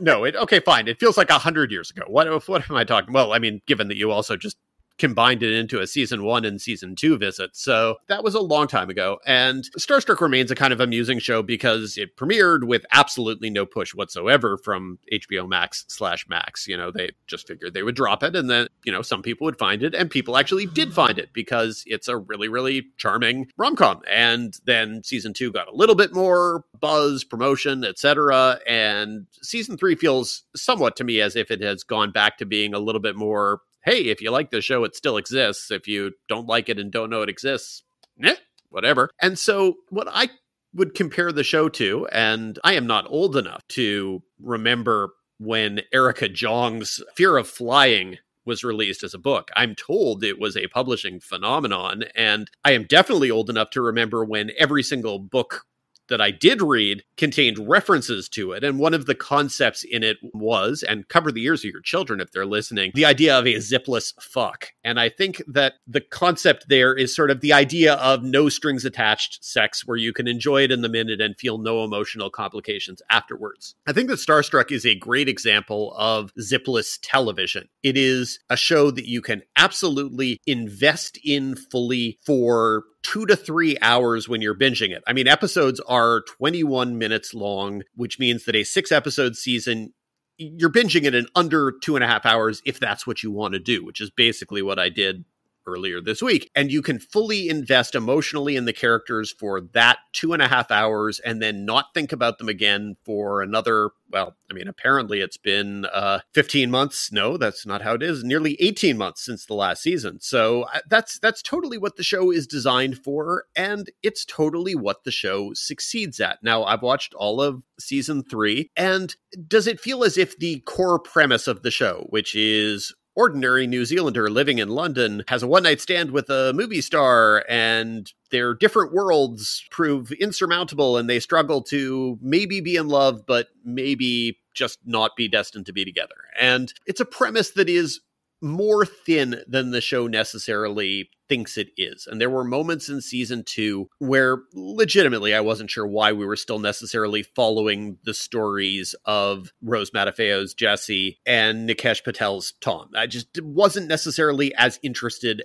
no, it okay, fine. It feels like a hundred years ago. What what am I talking? Well, I mean, given that you also just combined it into a season one and season two visit. So that was a long time ago. And Starstruck remains a kind of amusing show because it premiered with absolutely no push whatsoever from HBO Max slash Max. You know, they just figured they would drop it and then, you know, some people would find it and people actually did find it because it's a really, really charming rom com. And then season two got a little bit more buzz, promotion, etc. And season three feels somewhat to me as if it has gone back to being a little bit more hey, if you like the show, it still exists. If you don't like it and don't know it exists, eh, whatever. And so, what I would compare the show to, and I am not old enough to remember when Erica Jong's Fear of Flying was released as a book. I'm told it was a publishing phenomenon, and I am definitely old enough to remember when every single book that I did read contained references to it. And one of the concepts in it was, and cover the ears of your children if they're listening, the idea of a zipless fuck. And I think that the concept there is sort of the idea of no strings attached sex where you can enjoy it in the minute and feel no emotional complications afterwards. I think that Starstruck is a great example of zipless television. It is a show that you can absolutely invest in fully for two to three hours when you're binging it. I mean, episodes are 21 minutes long, which means that a six episode season, you're binging it in under two and a half hours if that's what you want to do, which is basically what I did earlier this week. And you can fully invest emotionally in the characters for that two and a half hours and then not think about them again for another, well, I mean, apparently it's been uh, 15 months. No, that's not how it is. Nearly 18 months since the last season. So uh, that's that's totally what the show is designed for. And it's totally what the show succeeds at. Now, I've watched all of season three. And does it feel as if the core premise of the show, which is ordinary New Zealander living in London has a one night stand with a movie star, and their different worlds prove insurmountable, and they struggle to maybe be in love, but maybe just not be destined to be together. And it's a premise that is more thin than the show necessarily thinks it is. And there were moments in season two where legitimately I wasn't sure why we were still necessarily following the stories of Rose Matafeo's Jesse and Nikesh Patel's Tom. I just wasn't necessarily as interested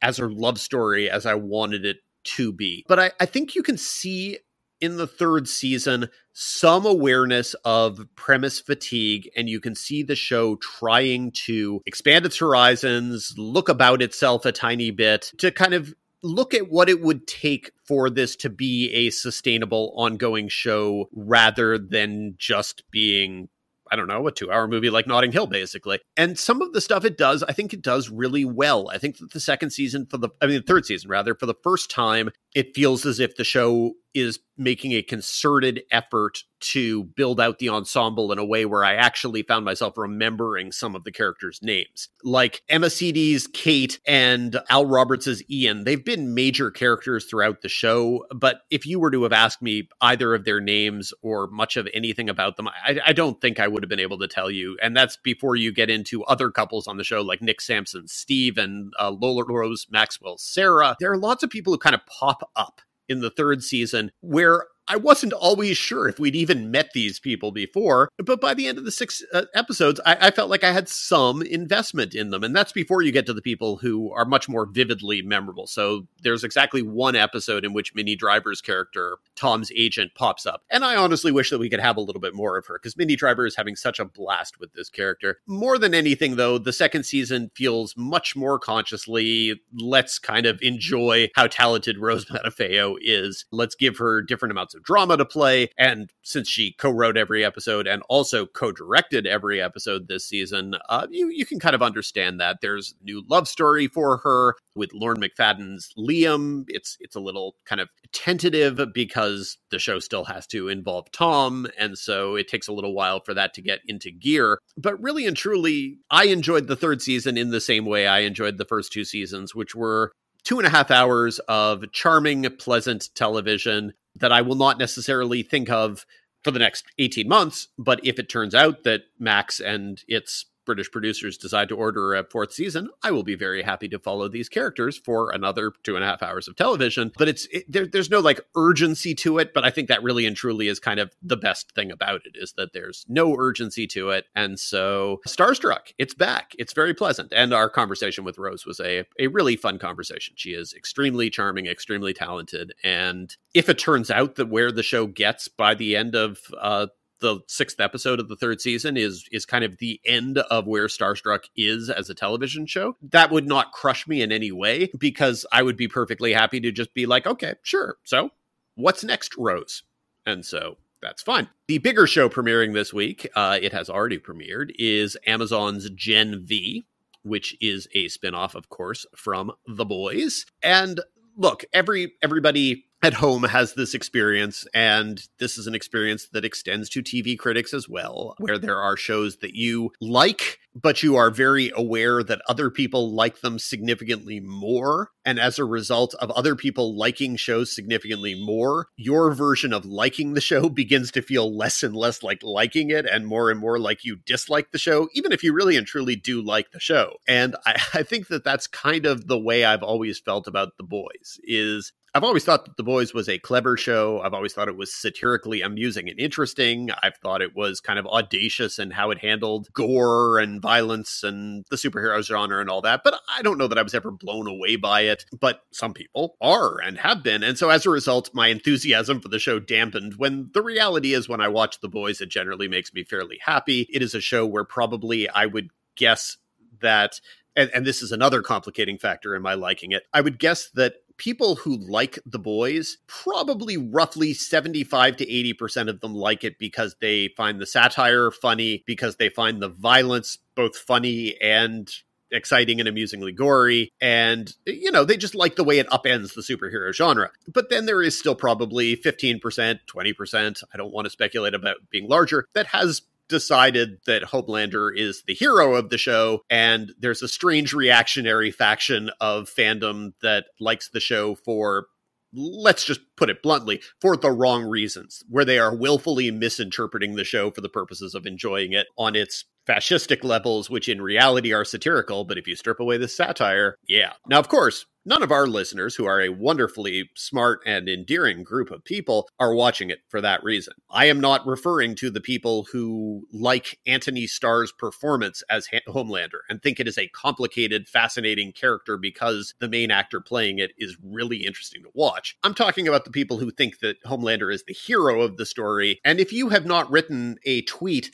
as her love story as I wanted it to be. But I, I think you can see in the third season some awareness of premise fatigue and you can see the show trying to expand its horizons look about itself a tiny bit to kind of look at what it would take for this to be a sustainable ongoing show rather than just being I don't know, a two hour movie like Notting Hill, basically. And some of the stuff it does, I think it does really well. I think that the second season, for the, I mean, the third season, rather, for the first time, it feels as if the show is making a concerted effort to build out the ensemble in a way where I actually found myself remembering some of the characters' names. Like Emma Sidi's Kate and Al Roberts' Ian, they've been major characters throughout the show, but if you were to have asked me either of their names or much of anything about them, I, I don't think I would have been able to tell you. And that's before you get into other couples on the show like Nic Sampson, Steve, and uh, Lola Rose Maxwell, Sarah. There are lots of people who kind of pop up in the third season where I wasn't always sure if we'd even met these people before, but by the end of the six uh, episodes, I, I, felt like I had some investment in them. And that's before you get to the people who are much more vividly memorable. So there's exactly one episode in which Minnie Driver's character, Tom's agent, pops up. And I honestly wish that we could have a little bit more of her because Minnie Driver is having such a blast with this character. More than anything, though, the second season feels much more consciously, let's kind of enjoy how talented Rose [laughs] Matafeo is. Let's give her different amounts of drama to play. And since she co-wrote every episode and also co-directed every episode this season, uh, you you can kind of understand that. There's new love story for her with Lorne MacFadyen's Liam. It's it's a little kind of tentative because the show still has to involve Tom, and so it takes a little while for that to get into gear. But really and truly, I enjoyed the third season in the same way I enjoyed the first two seasons, which were two and a half hours of charming, pleasant television that I will not necessarily think of for the next 18 months. But if it turns out that Max and its British producers decide to order a fourth season, I will be very happy to follow these characters for another two and a half hours of television. But it's it, there, there's no like urgency to it. But I think that really and truly is kind of the best thing about it is that there's no urgency to it. And so Starstruck, it's back. It's very pleasant. And our conversation with Rose was a, a really fun conversation. She is extremely charming, extremely talented. And if it turns out that where the show gets by the end of uh, the sixth episode of the third season is is kind of the end of where Starstruck is as a television show. That would not crush me in any way because I would be perfectly happy to just be like, okay, sure. So what's next, Rose? And so that's fine. The bigger show premiering this week, uh, it has already premiered, is Amazon's Gen V, which is a spinoff, of course, from The Boys. And look, every everybody at home has this experience, and this is an experience that extends to TV critics as well, where there are shows that you like, but you are very aware that other people like them significantly more. And as a result of other people liking shows significantly more, your version of liking the show [laughs] begins to feel less and less like liking it and more and more like you dislike the show, even if you really and truly do like the show. And I, [laughs] I think that that's kind of the way I've always felt about The Boys is I've always thought that The Boys was a clever show. I've always thought it was satirically amusing and interesting. I've thought it was kind of audacious in how it handled gore and violence and the superhero genre and all that. But I don't know that I was ever blown away by it. But some people are and have been. And so as a result, my enthusiasm for the show dampened when the reality is when I watch The Boys, it generally makes me fairly happy. It is a show where probably I would guess that and, and, this is another complicating factor in my liking it. I would guess that people who like the boys probably roughly 75 to 80% of them like it because they find the satire funny because they find the violence both funny and exciting and amusingly gory and you know they just like the way it upends the superhero genre. But then there is still probably 15% 20% i don't want to speculate about being larger that has decided that Homelander is the hero of the show, and there's a strange reactionary faction of fandom that likes the show for let's just put it bluntly, for the wrong reasons, where they are willfully misinterpreting the show for the purposes of enjoying it on its fascistic levels, which in reality are satirical. But if you strip away the satire, yeah. Now, of course, none of our listeners, who are a wonderfully smart and endearing group of people, are watching it for that reason. I am not referring to the people who like Anthony Starr's performance as Homelander and think it is a complicated, fascinating character because the main actor playing it is really interesting to watch. I'm talking about the people who think that Homelander is the hero of the story. And if you have not written a tweet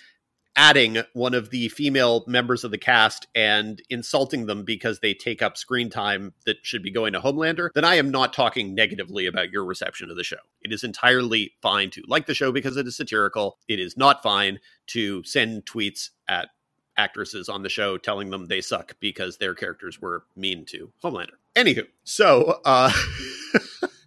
adding one of the female members of the cast and insulting them because they take up screen time that should be going to Homelander, then I am not talking negatively about your reception of the show. It is entirely fine to like the show because it is satirical. It is not fine to send tweets at actresses on the show telling them they suck because their characters were mean to Homelander. Anywho, so uh [laughs]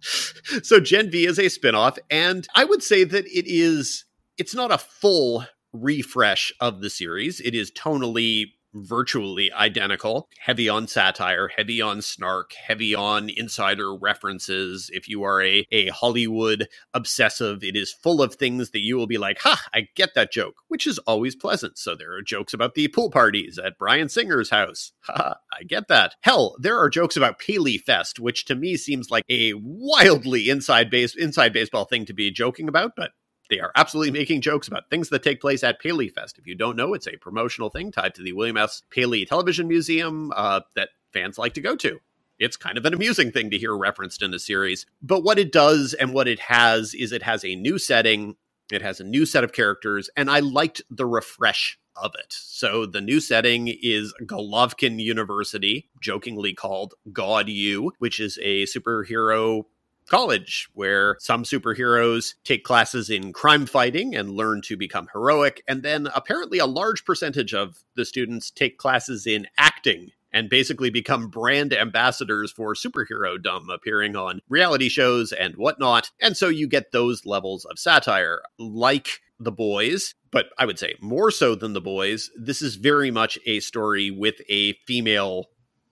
so Gen V is a spinoff, and I would say that it is it's not a full refresh of the series. It is tonally virtually identical, heavy on satire, heavy on snark, heavy on insider references. If you are a, a Hollywood obsessive, it is full of things that you will be like, ha, I get that joke, which is always pleasant. So there are jokes about the pool parties at Bryan Singer's house. [laughs] Ha, I get that. Hell, there are jokes about Paley Fest, which to me seems like a wildly inside base inside baseball thing to be joking about, but they are absolutely making jokes about things that take place at Paley Fest. If you don't know, it's a promotional thing tied to the William S. Paley Television Museum uh, that fans like to go to. It's kind of an amusing thing to hear referenced in the series. But what it does and what it has is it has a new setting, it has a new set of characters, and I liked the refresh of it. So the new setting is Godolkin University, jokingly called God U, which is a superhero college, where some superheroes take classes in crime fighting and learn to become heroic. And then apparently a large percentage of the students take classes in acting and basically become brand ambassadors for superhero dumb, appearing on reality shows and whatnot. And so you get those levels of satire, like The Boys, but I would say more so than The Boys. This is very much a story with a female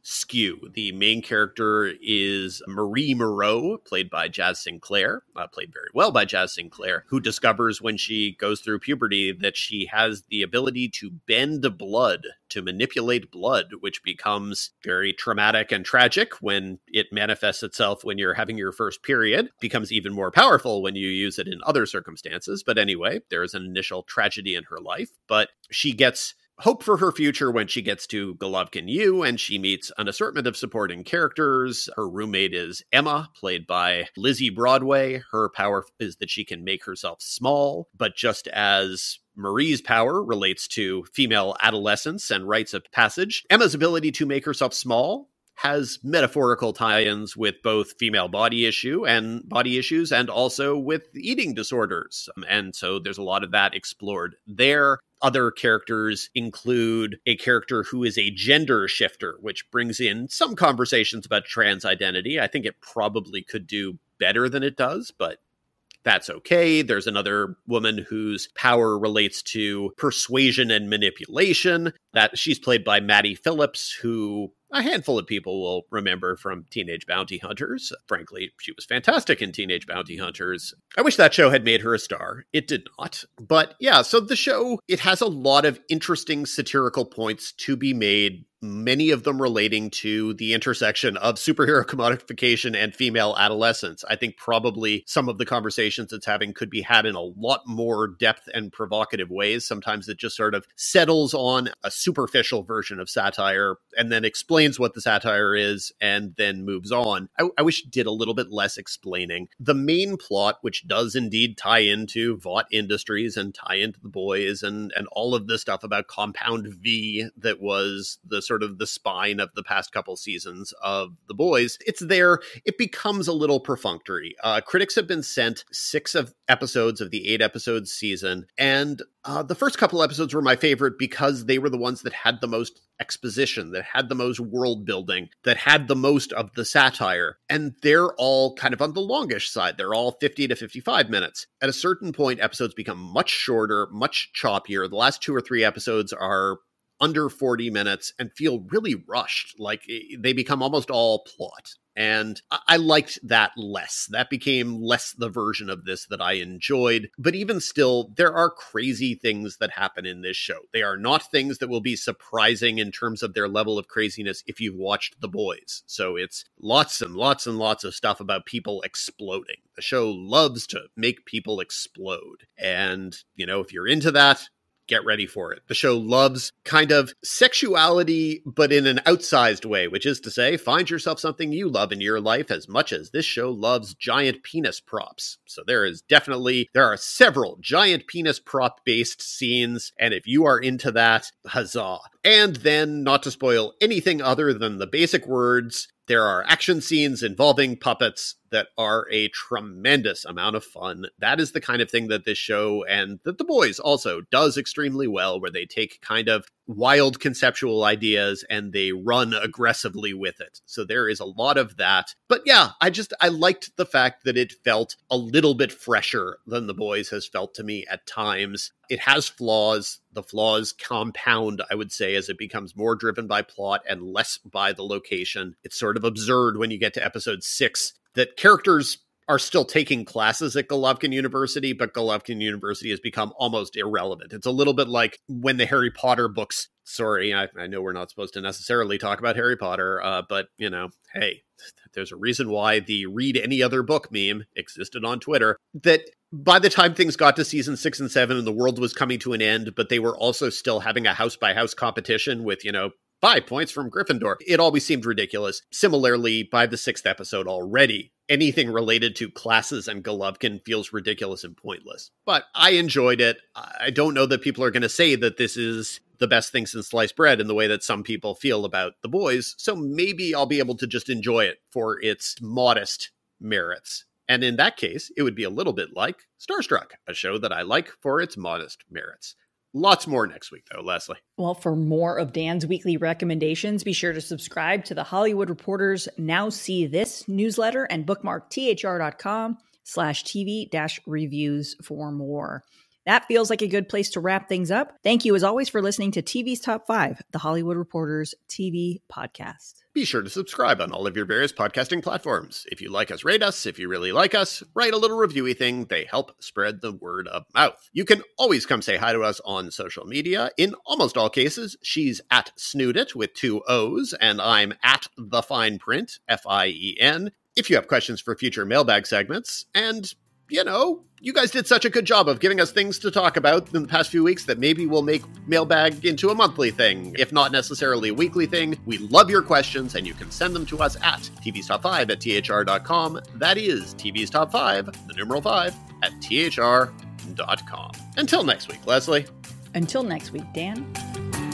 skew. The main character is Marie Moreau, played by Jaz Sinclair, uh, played very well by Jaz Sinclair, who discovers when she goes through puberty that she has the ability to bend blood, to manipulate blood, which becomes very traumatic and tragic when it manifests itself when you're having your first period, becomes even more powerful when you use it in other circumstances. But anyway, there is an initial tragedy in her life, but she gets hope for her future when she gets to Godolkin U and she meets an assortment of supporting characters. Her roommate is Emma, played by Lizzie Broadway. Her power is that she can make herself small, but just as Marie's power relates to female adolescence and rites of passage, Emma's ability to make herself small has metaphorical tie-ins with both female body issue and body issues and also with eating disorders. Um, and so there's a lot of that explored there. Other characters include a character who is a gender shifter, which brings in some conversations about trans identity. I think it probably could do better than it does, but that's okay. There's another woman whose power relates to persuasion and manipulation. That she's played by Maddie Phillips, who a handful of people will remember from Teenage Bounty Hunters. Frankly, she was fantastic in Teenage Bounty Hunters. I wish that show had made her a star. It did not. But yeah, so the show, it has a lot of interesting satirical points to be made many of them relating to the intersection of superhero [laughs] commodification and female adolescence. I think probably some of the conversations it's having could be had in a lot more depth and provocative ways. Sometimes it just sort of settles on a superficial version of satire and then explains what the satire is and then moves on. I, I wish it did a little bit less explaining. The main plot, which does indeed tie into Vought Industries and tie into the boys and, and all of this stuff about Compound V that was the sort sort of the spine of the past couple seasons of The Boys. It's there. It becomes a little perfunctory. Uh, critics have been sent six of episodes of the eight episodes season, and uh, the first couple episodes were my favorite because they were the ones that had the most exposition, that had the most world building, that had the most of the satire. And they're all kind of on the longish side. They're all 50 to 55 minutes. At a certain point, episodes become much shorter, much choppier. The last two or three episodes are under 40 minutes and feel really rushed. Like eh, they become almost all plot. And I liked that less. That became less the version of this that I enjoyed. But even still, there are crazy things that happen in this show. They are not things that will be surprising in terms of their level of craziness if you've watched The Boys. So it's lots and lots and lots of stuff about people exploding. The show loves to make people explode. And, you know, if you're into that, get ready for it. The show loves kind of sexuality, but in an outsized way, which is to say, find yourself something you love in your life as much as this show loves giant penis props. So there is definitely, there are several giant penis prop based scenes. And if you are into that, huzzah. And then, not to spoil anything other than the basic words, there are action scenes involving puppets that are a tremendous amount of fun. That is the kind of thing that this show and that the boys also does extremely well, where they take kind of wild conceptual ideas and they run aggressively with it. So there is a lot of that. But yeah, I just I liked the fact that it felt a little bit fresher than the boys has felt to me at times. It has flaws. The flaws compound, I would say, as it becomes more driven by plot and less by the location. It's sort of absurd when you get to episode 6 that characters are still taking classes at Godolkin University, but Godolkin University has become almost irrelevant. It's a little bit like when the Harry Potter books. Sorry, I, I know we're not supposed to necessarily talk about Harry Potter, uh, but you know, hey, there's a reason why the read any other book meme existed on Twitter. That by the time things got to season six and seven and the world was coming to an end, but they were also still having a house by house competition with, you know, five points from Gryffindor. It always seemed ridiculous. Similarly, by the sixth episode already, anything related to classes and Godolkin feels ridiculous and pointless. But I enjoyed it. I don't know that people are going to say that this is the best thing since sliced bread in the way that some people feel about the boys. So maybe I'll be able to just enjoy it for its modest merits. And in that case, it would be a little bit like Starstruck, a show that I like for its modest merits. Lots more next week, though, Lesley. Well, for more of Dan's weekly recommendations, be sure to subscribe to the Hollywood Reporters Now See This newsletter and bookmark thr.com slash TV dash reviews for more. That feels like a good place to wrap things up. Thank you, as always, for listening to TV's Top 5, the Hollywood Reporters TV podcast. Be sure to subscribe on all of your various podcasting platforms. If you like us, rate us. If you really like us, write a little reviewy thing. They help spread the word of mouth. You can always come say hi to us on social media. In almost all cases, she's at Snoodit with two O's, and I'm at The Fien Print, F I E N. If you have questions for future mailbag segments, and you know, you guys did such a good job of giving us things to talk about in the past few weeks that maybe we'll make mailbag into a monthly thing, if not necessarily a weekly thing. We love your questions, and you can send them to us at TV's Top 5 at THR.com. That is TV's Top 5, the numeral 5, at THR.com. Until next week, Lesley. Until next week, Dan.